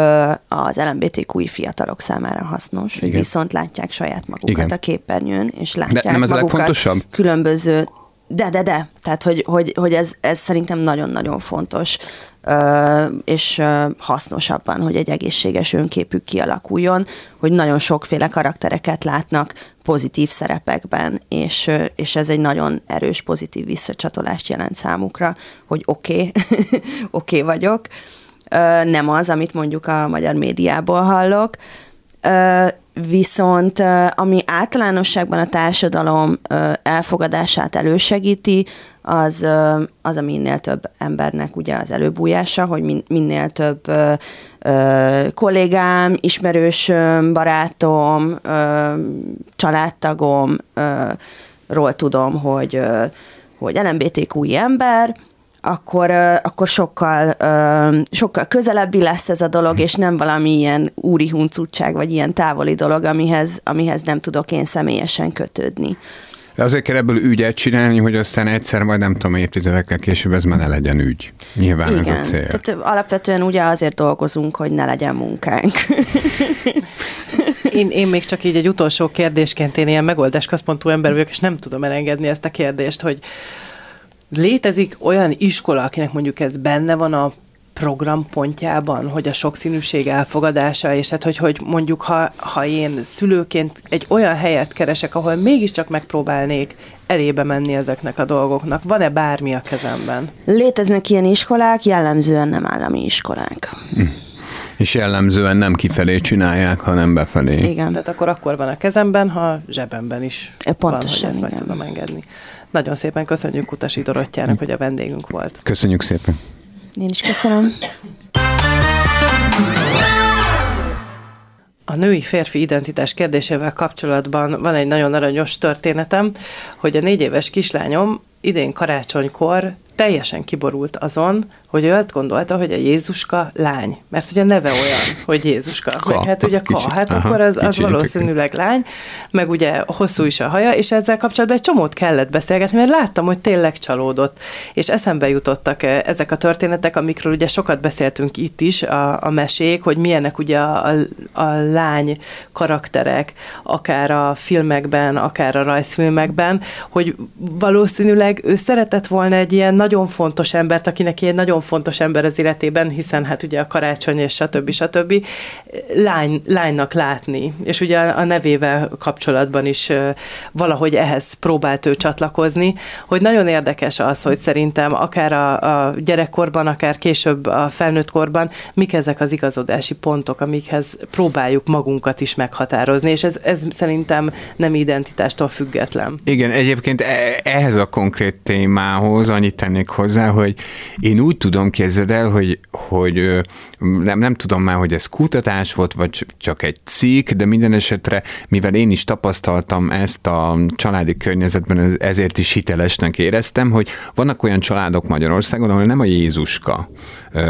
az LMBTQI fiatalok számára hasznos, hogy viszont látják saját magukat Igen. a képernyőn, és látják de nem ez magukat a legfontosabb? különböző de, de, de. Tehát, hogy, hogy, hogy ez, ez szerintem nagyon-nagyon fontos, és hasznos abban, hogy egy egészséges önképük kialakuljon, hogy nagyon sokféle karaktereket látnak pozitív szerepekben, és, és ez egy nagyon erős pozitív visszacsatolást jelent számukra, hogy oké, okay, <laughs> oké okay vagyok. Nem az, amit mondjuk a magyar médiából hallok, Viszont ami általánosságban a társadalom elfogadását elősegíti, az, az a minél több embernek ugye az előbújása, hogy minél több kollégám, ismerősöm, barátom, családtagom ról tudom, hogy, hogy LMBTQI ember, akkor, akkor sokkal, sokkal közelebbi lesz ez a dolog, és nem valami ilyen úri huncutság, vagy ilyen távoli dolog, amihez, amihez nem tudok én személyesen kötődni. De azért kell ebből ügyet csinálni, hogy aztán egyszer majd nem tudom, évtizedekkel később ez már ne legyen ügy. Nyilván Igen. ez a cél. Tehát alapvetően ugye azért dolgozunk, hogy ne legyen munkánk. <laughs> én, én még csak így egy utolsó kérdésként, én ilyen megoldásközpontú ember vagyok, és nem tudom elengedni ezt a kérdést, hogy, Létezik olyan iskola, akinek mondjuk ez benne van a programpontjában, hogy a sokszínűség elfogadása, és hát, hogy, hogy mondjuk, ha, ha én szülőként egy olyan helyet keresek, ahol mégiscsak megpróbálnék elébe menni ezeknek a dolgoknak. Van-e bármi a kezemben? Léteznek ilyen iskolák, jellemzően nem állami iskolák. Hm. És jellemzően nem kifelé csinálják, hanem befelé. Igen. Tehát akkor akkor van a kezemben, ha zsebemben is Pontosan, van, hogy ezt meg tudom engedni. Nagyon szépen köszönjük Utasi Dorottyának, hogy a vendégünk volt. Köszönjük szépen. Én is köszönöm. A női-férfi identitás kérdésével kapcsolatban van egy nagyon aranyos történetem, hogy a négy éves kislányom idén karácsonykor teljesen kiborult azon, hogy ő azt gondolta, hogy a Jézuska lány, mert ugye a neve olyan, hogy Jézuska. Ka, meg hát ugye Ka, kicsit, hát aha, akkor az, az valószínűleg lány, meg ugye hosszú is a haja, és ezzel kapcsolatban egy csomót kellett beszélgetni, mert láttam, hogy tényleg csalódott. És eszembe jutottak eh, ezek a történetek, amikről ugye sokat beszéltünk itt is, a, a mesék, hogy milyenek ugye a, a, a lány karakterek, akár a filmekben, akár a rajzfilmekben, hogy valószínűleg ő szeretett volna egy ilyen nagyon fontos embert, akinek ilyen nagyon fontos ember az életében, hiszen hát ugye a karácsony és stb. stb. Lány, lánynak látni, és ugye a nevével kapcsolatban is valahogy ehhez próbált ő csatlakozni, hogy nagyon érdekes az, hogy szerintem akár a, a gyerekkorban, akár később a felnőtt korban, mik ezek az igazodási pontok, amikhez próbáljuk magunkat is meghatározni, és ez, ez szerintem nem identitástól független. Igen, egyébként e, ehhez a konkrét témához annyit tennék hozzá, hogy én úgy tudom, képzeld el, hogy, hogy nem, nem tudom már, hogy ez kutatás volt, vagy csak egy cikk, de minden esetre, mivel én is tapasztaltam ezt a családi környezetben, ezért is hitelesnek éreztem, hogy vannak olyan családok Magyarországon, ahol nem a Jézuska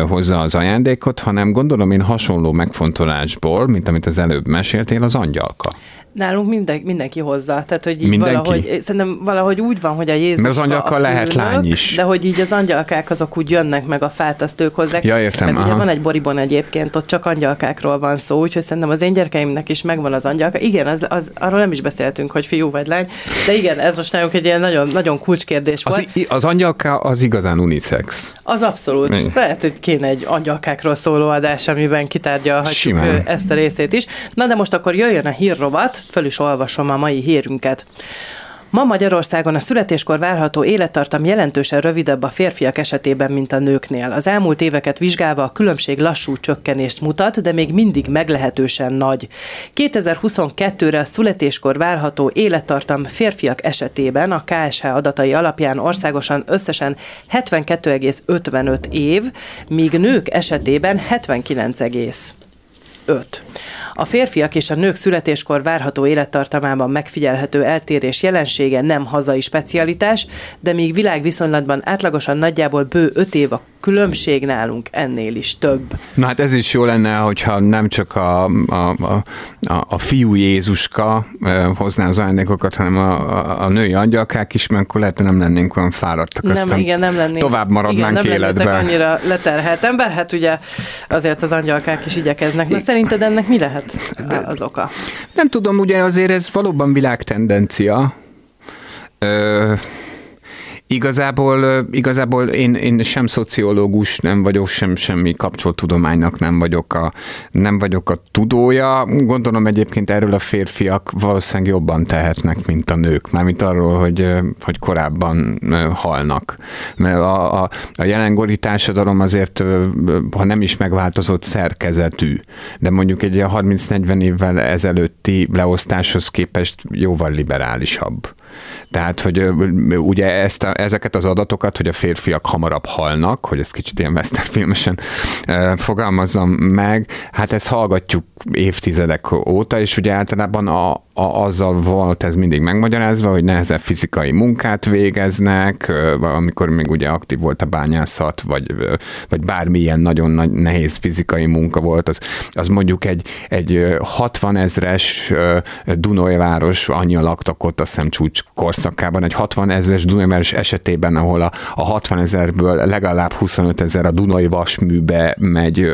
hozza az ajándékot, hanem gondolom én hasonló megfontolásból, mint amit az előbb meséltél, az angyalka. Nálunk minden, mindenki hozza, tehát hogy így mindenki? valahogy, szerintem valahogy úgy van, hogy a Jézus Mert az angyalka lehet lány is. De hogy így az angyalkák azok úgy jönnek meg a fát, azt ők hozzák. Ja, értem, meg aha. ugye van egy boribon egyébként, ott csak angyalkákról van szó, úgyhogy szerintem az én gyerekeimnek is megvan az angyalka. Igen, az, az, arról nem is beszéltünk, hogy fiú vagy lány, de igen, ez most nálunk egy ilyen nagyon, nagyon kulcskérdés volt. Az, az angyalka az igazán unisex. Az abszolút. Mi? Lehet, hogy kéne egy angyalkákról szóló adás, amiben kitárgyalhatjuk Simán. ezt a részét is. Na de most akkor jöjjön a hírrovat, föl is olvasom a mai hírünket. Ma Magyarországon a születéskor várható élettartam jelentősen rövidebb a férfiak esetében, mint a nőknél. Az elmúlt éveket vizsgálva a különbség lassú csökkenést mutat, de még mindig meglehetősen nagy. 2022-re a születéskor várható élettartam férfiak esetében a KSH adatai alapján országosan összesen 72,55 év, míg nők esetében 79, 5. A férfiak és a nők születéskor várható élettartamában megfigyelhető eltérés jelensége nem hazai specialitás, de míg világviszonylatban átlagosan nagyjából bő 5 év a különbség nálunk ennél is több. Na hát ez is jó lenne, hogyha nem csak a, a, a, a fiú Jézuska hozná az ajándékokat, hanem a, a, a női angyalkák is, mert akkor lehet, hogy nem lennénk olyan fáradtak. Nem, Aztán igen, nem lennénk. Tovább maradnánk igen, nem életben. annyira leterhelt ember, hát ugye azért az angyalkák is igyekeznek. Na szerinted ennek mi lehet az oka? Nem tudom, ugye azért ez valóban világtendencia. Ö, Igazából, igazából én, én sem szociológus nem vagyok, sem semmi kapcsoltudománynak nem vagyok, a, nem vagyok a tudója. Gondolom egyébként erről a férfiak valószínűleg jobban tehetnek, mint a nők, mármint arról, hogy, hogy korábban halnak. Mert a, a, a jelenkori társadalom azért, ha nem is megváltozott szerkezetű, de mondjuk egy 30-40 évvel ezelőtti leosztáshoz képest jóval liberálisabb. Tehát, hogy ugye ezt ezeket az adatokat, hogy a férfiak hamarabb halnak, hogy ezt kicsit ilyen filmesen fogalmazzam meg, hát ezt hallgatjuk évtizedek óta, és ugye általában a, a, azzal volt ez mindig megmagyarázva, hogy nehezebb fizikai munkát végeznek, amikor még ugye aktív volt a bányászat, vagy, vagy bármilyen nagyon nagy, nehéz fizikai munka volt, az, az mondjuk egy, egy 60 ezres Dunajváros, annyi laktak ott, azt hiszem csúcs korszakában, egy 60 ezres Dunajváros esetében, ahol a, a 60 ezerből legalább 25 ezer a Dunai vasműbe megy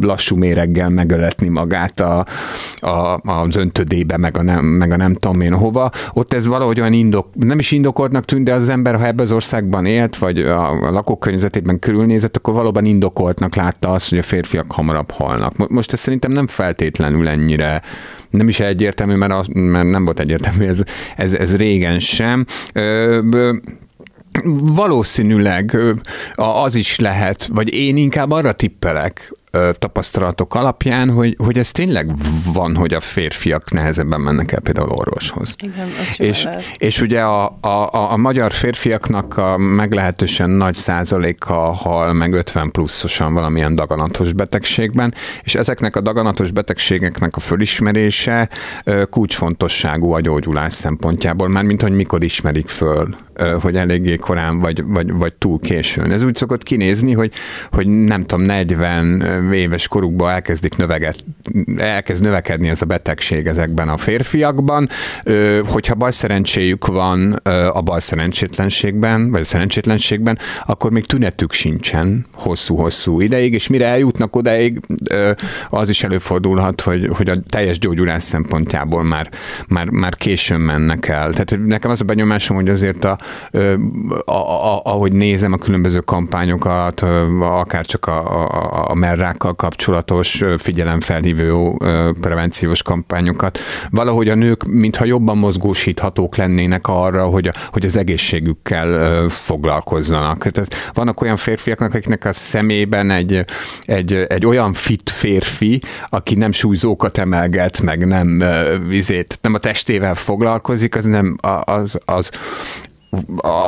lassú méreggel megöletni magát a, a, az öntödébe, meg a nem meg a nem tudom én hova, ott ez valahogy olyan indok, nem is indokoltnak tűnt, de az ember, ha ebbe az országban élt, vagy a lakókörnyezetében körülnézett, akkor valóban indokoltnak látta azt, hogy a férfiak hamarabb halnak. Most ez szerintem nem feltétlenül ennyire nem is egyértelmű, mert, az, mert nem volt egyértelmű, ez, ez, ez régen sem. Ö, valószínűleg az is lehet, vagy én inkább arra tippelek, tapasztalatok alapján, hogy, hogy ez tényleg van, hogy a férfiak nehezebben mennek el például orvoshoz. Igen, és, és ugye a, a, a, a magyar férfiaknak a meglehetősen nagy százaléka hal meg 50 pluszosan valamilyen daganatos betegségben, és ezeknek a daganatos betegségeknek a fölismerése kulcsfontosságú a gyógyulás szempontjából, már mint hogy mikor ismerik föl hogy eléggé korán vagy, vagy, vagy túl későn. Ez úgy szokott kinézni, hogy, hogy nem tudom, 40 éves korukban elkezdik növeget, elkezd növekedni ez a betegség ezekben a férfiakban, hogyha bal szerencséjük van a bal szerencsétlenségben, vagy a szerencsétlenségben, akkor még tünetük sincsen hosszú-hosszú ideig, és mire eljutnak odáig, az is előfordulhat, hogy, hogy a teljes gyógyulás szempontjából már, már, már későn mennek el. Tehát nekem az a benyomásom, hogy azért a, a, a, ahogy nézem a különböző kampányokat, akár csak a, a, a merrákkal kapcsolatos figyelemfelhívó prevenciós kampányokat, valahogy a nők mintha jobban mozgósíthatók lennének arra, hogy, a, hogy az egészségükkel foglalkozzanak. Tehát vannak olyan férfiaknak, akiknek a szemében egy, egy, egy olyan fit férfi, aki nem súlyzókat emelget, meg nem, vizét, nem a testével foglalkozik, az nem az, az,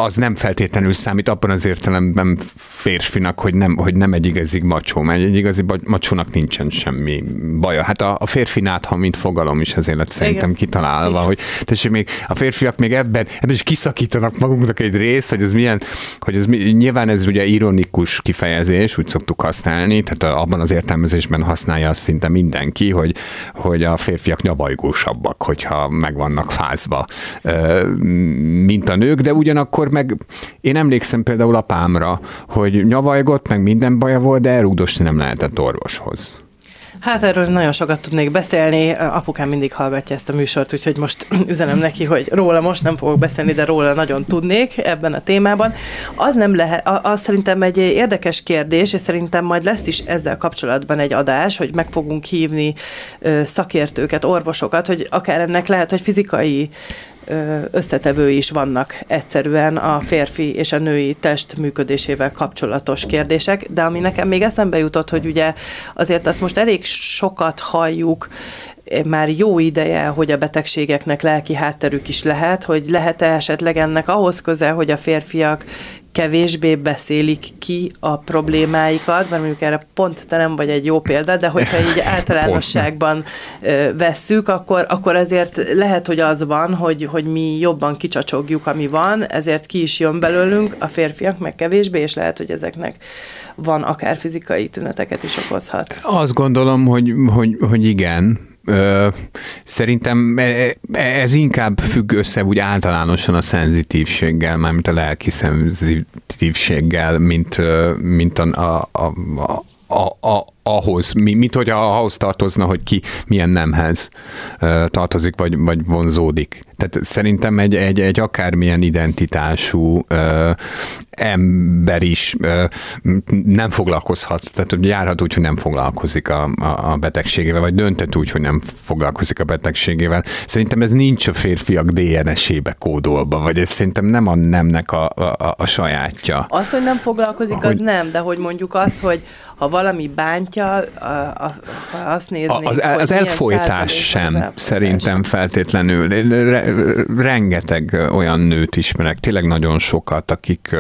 az nem feltétlenül számít abban az értelemben férfinak, hogy nem, hogy nem egy igazi macsó, mert egy igazi macsónak nincsen semmi baja. Hát a, a férfi nátha, mint fogalom is azért lett szerintem Igen. kitalálva, Igen. hogy tessék, még a férfiak még ebben, ebben is kiszakítanak magunknak egy részt, hogy ez milyen, hogy ez nyilván ez ugye ironikus kifejezés, úgy szoktuk használni, tehát abban az értelmezésben használja azt szinte mindenki, hogy, hogy a férfiak nyavajgósabbak, hogyha meg vannak fázva, mint a nők, de de ugyanakkor meg én emlékszem például apámra, hogy nyavajgott, meg minden baja volt, de elrúgdosni nem lehetett orvoshoz. Hát erről nagyon sokat tudnék beszélni. Apukám mindig hallgatja ezt a műsort, úgyhogy most <clears throat> üzenem neki, hogy róla most nem fogok beszélni, de róla nagyon tudnék ebben a témában. Az nem lehet, az szerintem egy érdekes kérdés, és szerintem majd lesz is ezzel kapcsolatban egy adás, hogy meg fogunk hívni szakértőket, orvosokat, hogy akár ennek lehet, hogy fizikai összetevői is vannak egyszerűen a férfi és a női test működésével kapcsolatos kérdések, de ami nekem még eszembe jutott, hogy ugye azért azt most elég sokat halljuk, már jó ideje, hogy a betegségeknek lelki hátterük is lehet, hogy lehet-e esetleg ennek ahhoz köze, hogy a férfiak kevésbé beszélik ki a problémáikat, mert mondjuk erre pont te nem vagy egy jó példa, de hogyha így <laughs> általánosságban vesszük, akkor, akkor ezért lehet, hogy az van, hogy, hogy mi jobban kicsacsogjuk, ami van, ezért ki is jön belőlünk, a férfiak meg kevésbé, és lehet, hogy ezeknek van akár fizikai tüneteket is okozhat. Azt gondolom, hogy, hogy, hogy igen, Szerintem e, e, ez inkább függ össze úgy általánosan a szenzitívséggel, mármint a lelki szenzitívséggel, mint, mint a, a, a, a, a, ahhoz, mi, mit hogy ahhoz tartozna, hogy ki milyen nemhez tartozik, vagy, vagy vonzódik. Tehát szerintem egy, egy, egy akármilyen identitású ö, ember is ö, nem foglalkozhat, tehát járhat úgy, hogy nem foglalkozik a, a, a betegségével, vagy dönthet úgy, hogy nem foglalkozik a betegségével. Szerintem ez nincs a férfiak DNS-ébe kódolva, vagy ez szerintem nem a nemnek a, a, a sajátja. Az, hogy nem foglalkozik, hogy, az nem, de hogy mondjuk az, hogy ha valami bántja, a, a, ha azt néznék, az, az elfolytás sem az elfolytás. szerintem feltétlenül. Re, rengeteg olyan nőt ismerek, tényleg nagyon sokat, akik,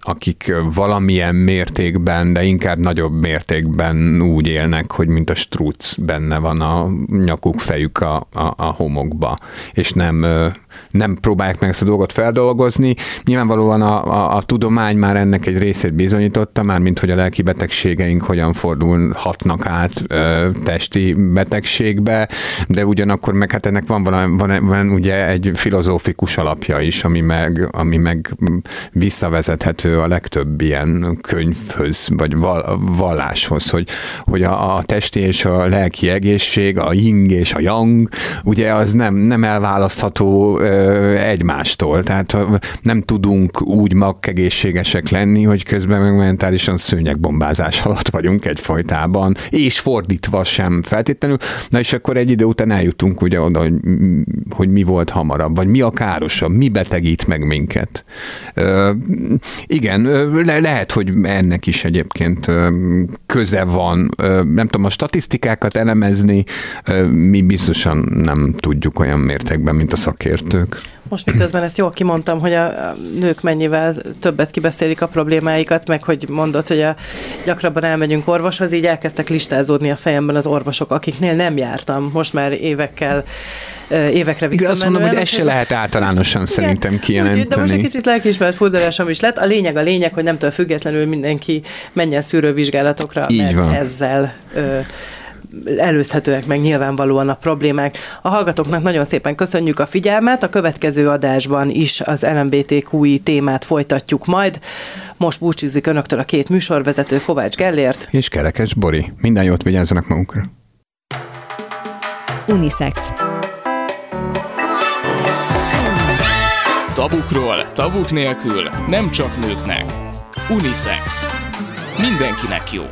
akik valamilyen mértékben, de inkább nagyobb mértékben úgy élnek, hogy mint a struc benne van a nyakuk, fejük a, a, a homokba, és nem nem próbálják meg ezt a dolgot feldolgozni. Nyilvánvalóan a, a, a tudomány már ennek egy részét bizonyította, már mint hogy a lelki betegségeink hogyan fordulhatnak át ö, testi betegségbe, de ugyanakkor meg hát ennek van, van, van, van ugye egy filozófikus alapja is, ami meg, ami meg visszavezethető a legtöbb ilyen könyvhöz, vagy valláshoz, hogy, hogy a, a testi és a lelki egészség, a ying és a yang, ugye az nem, nem elválasztható egymástól. Tehát nem tudunk úgy makkegészségesek lenni, hogy közben meg mentálisan szőnyegbombázás alatt vagyunk egyfajtában, és fordítva sem feltétlenül. Na és akkor egy idő után eljutunk ugye oda, hogy, hogy mi volt hamarabb, vagy mi a károsabb, mi betegít meg minket. Igen, le, lehet, hogy ennek is egyébként köze van. Nem tudom, a statisztikákat elemezni mi biztosan nem tudjuk olyan mértékben, mint a szakértő vezetők. Most miközben ezt jól kimondtam, hogy a nők mennyivel többet kibeszélik a problémáikat, meg hogy mondod, hogy a, gyakrabban elmegyünk orvoshoz, így elkezdtek listázódni a fejemben az orvosok, akiknél nem jártam most már évekkel évekre visszamenően. azt mondom, hogy ez se lehet általánosan igen, szerintem kijelenteni. De most egy kicsit lelkiismeret furdalásom is lett. A lényeg a lényeg, hogy nemtől függetlenül mindenki menjen szűrővizsgálatokra, Így mert van. ezzel ö, előzhetőek meg nyilvánvalóan a problémák. A hallgatóknak nagyon szépen köszönjük a figyelmet, a következő adásban is az LMBTQI témát folytatjuk majd. Most búcsúzik önöktől a két műsorvezető, Kovács Gellért és Kerekes Bori. Minden jót vigyázzanak magukra. Unisex. Tabukról, tabuk nélkül, nem csak nőknek. Unisex. Mindenkinek jó.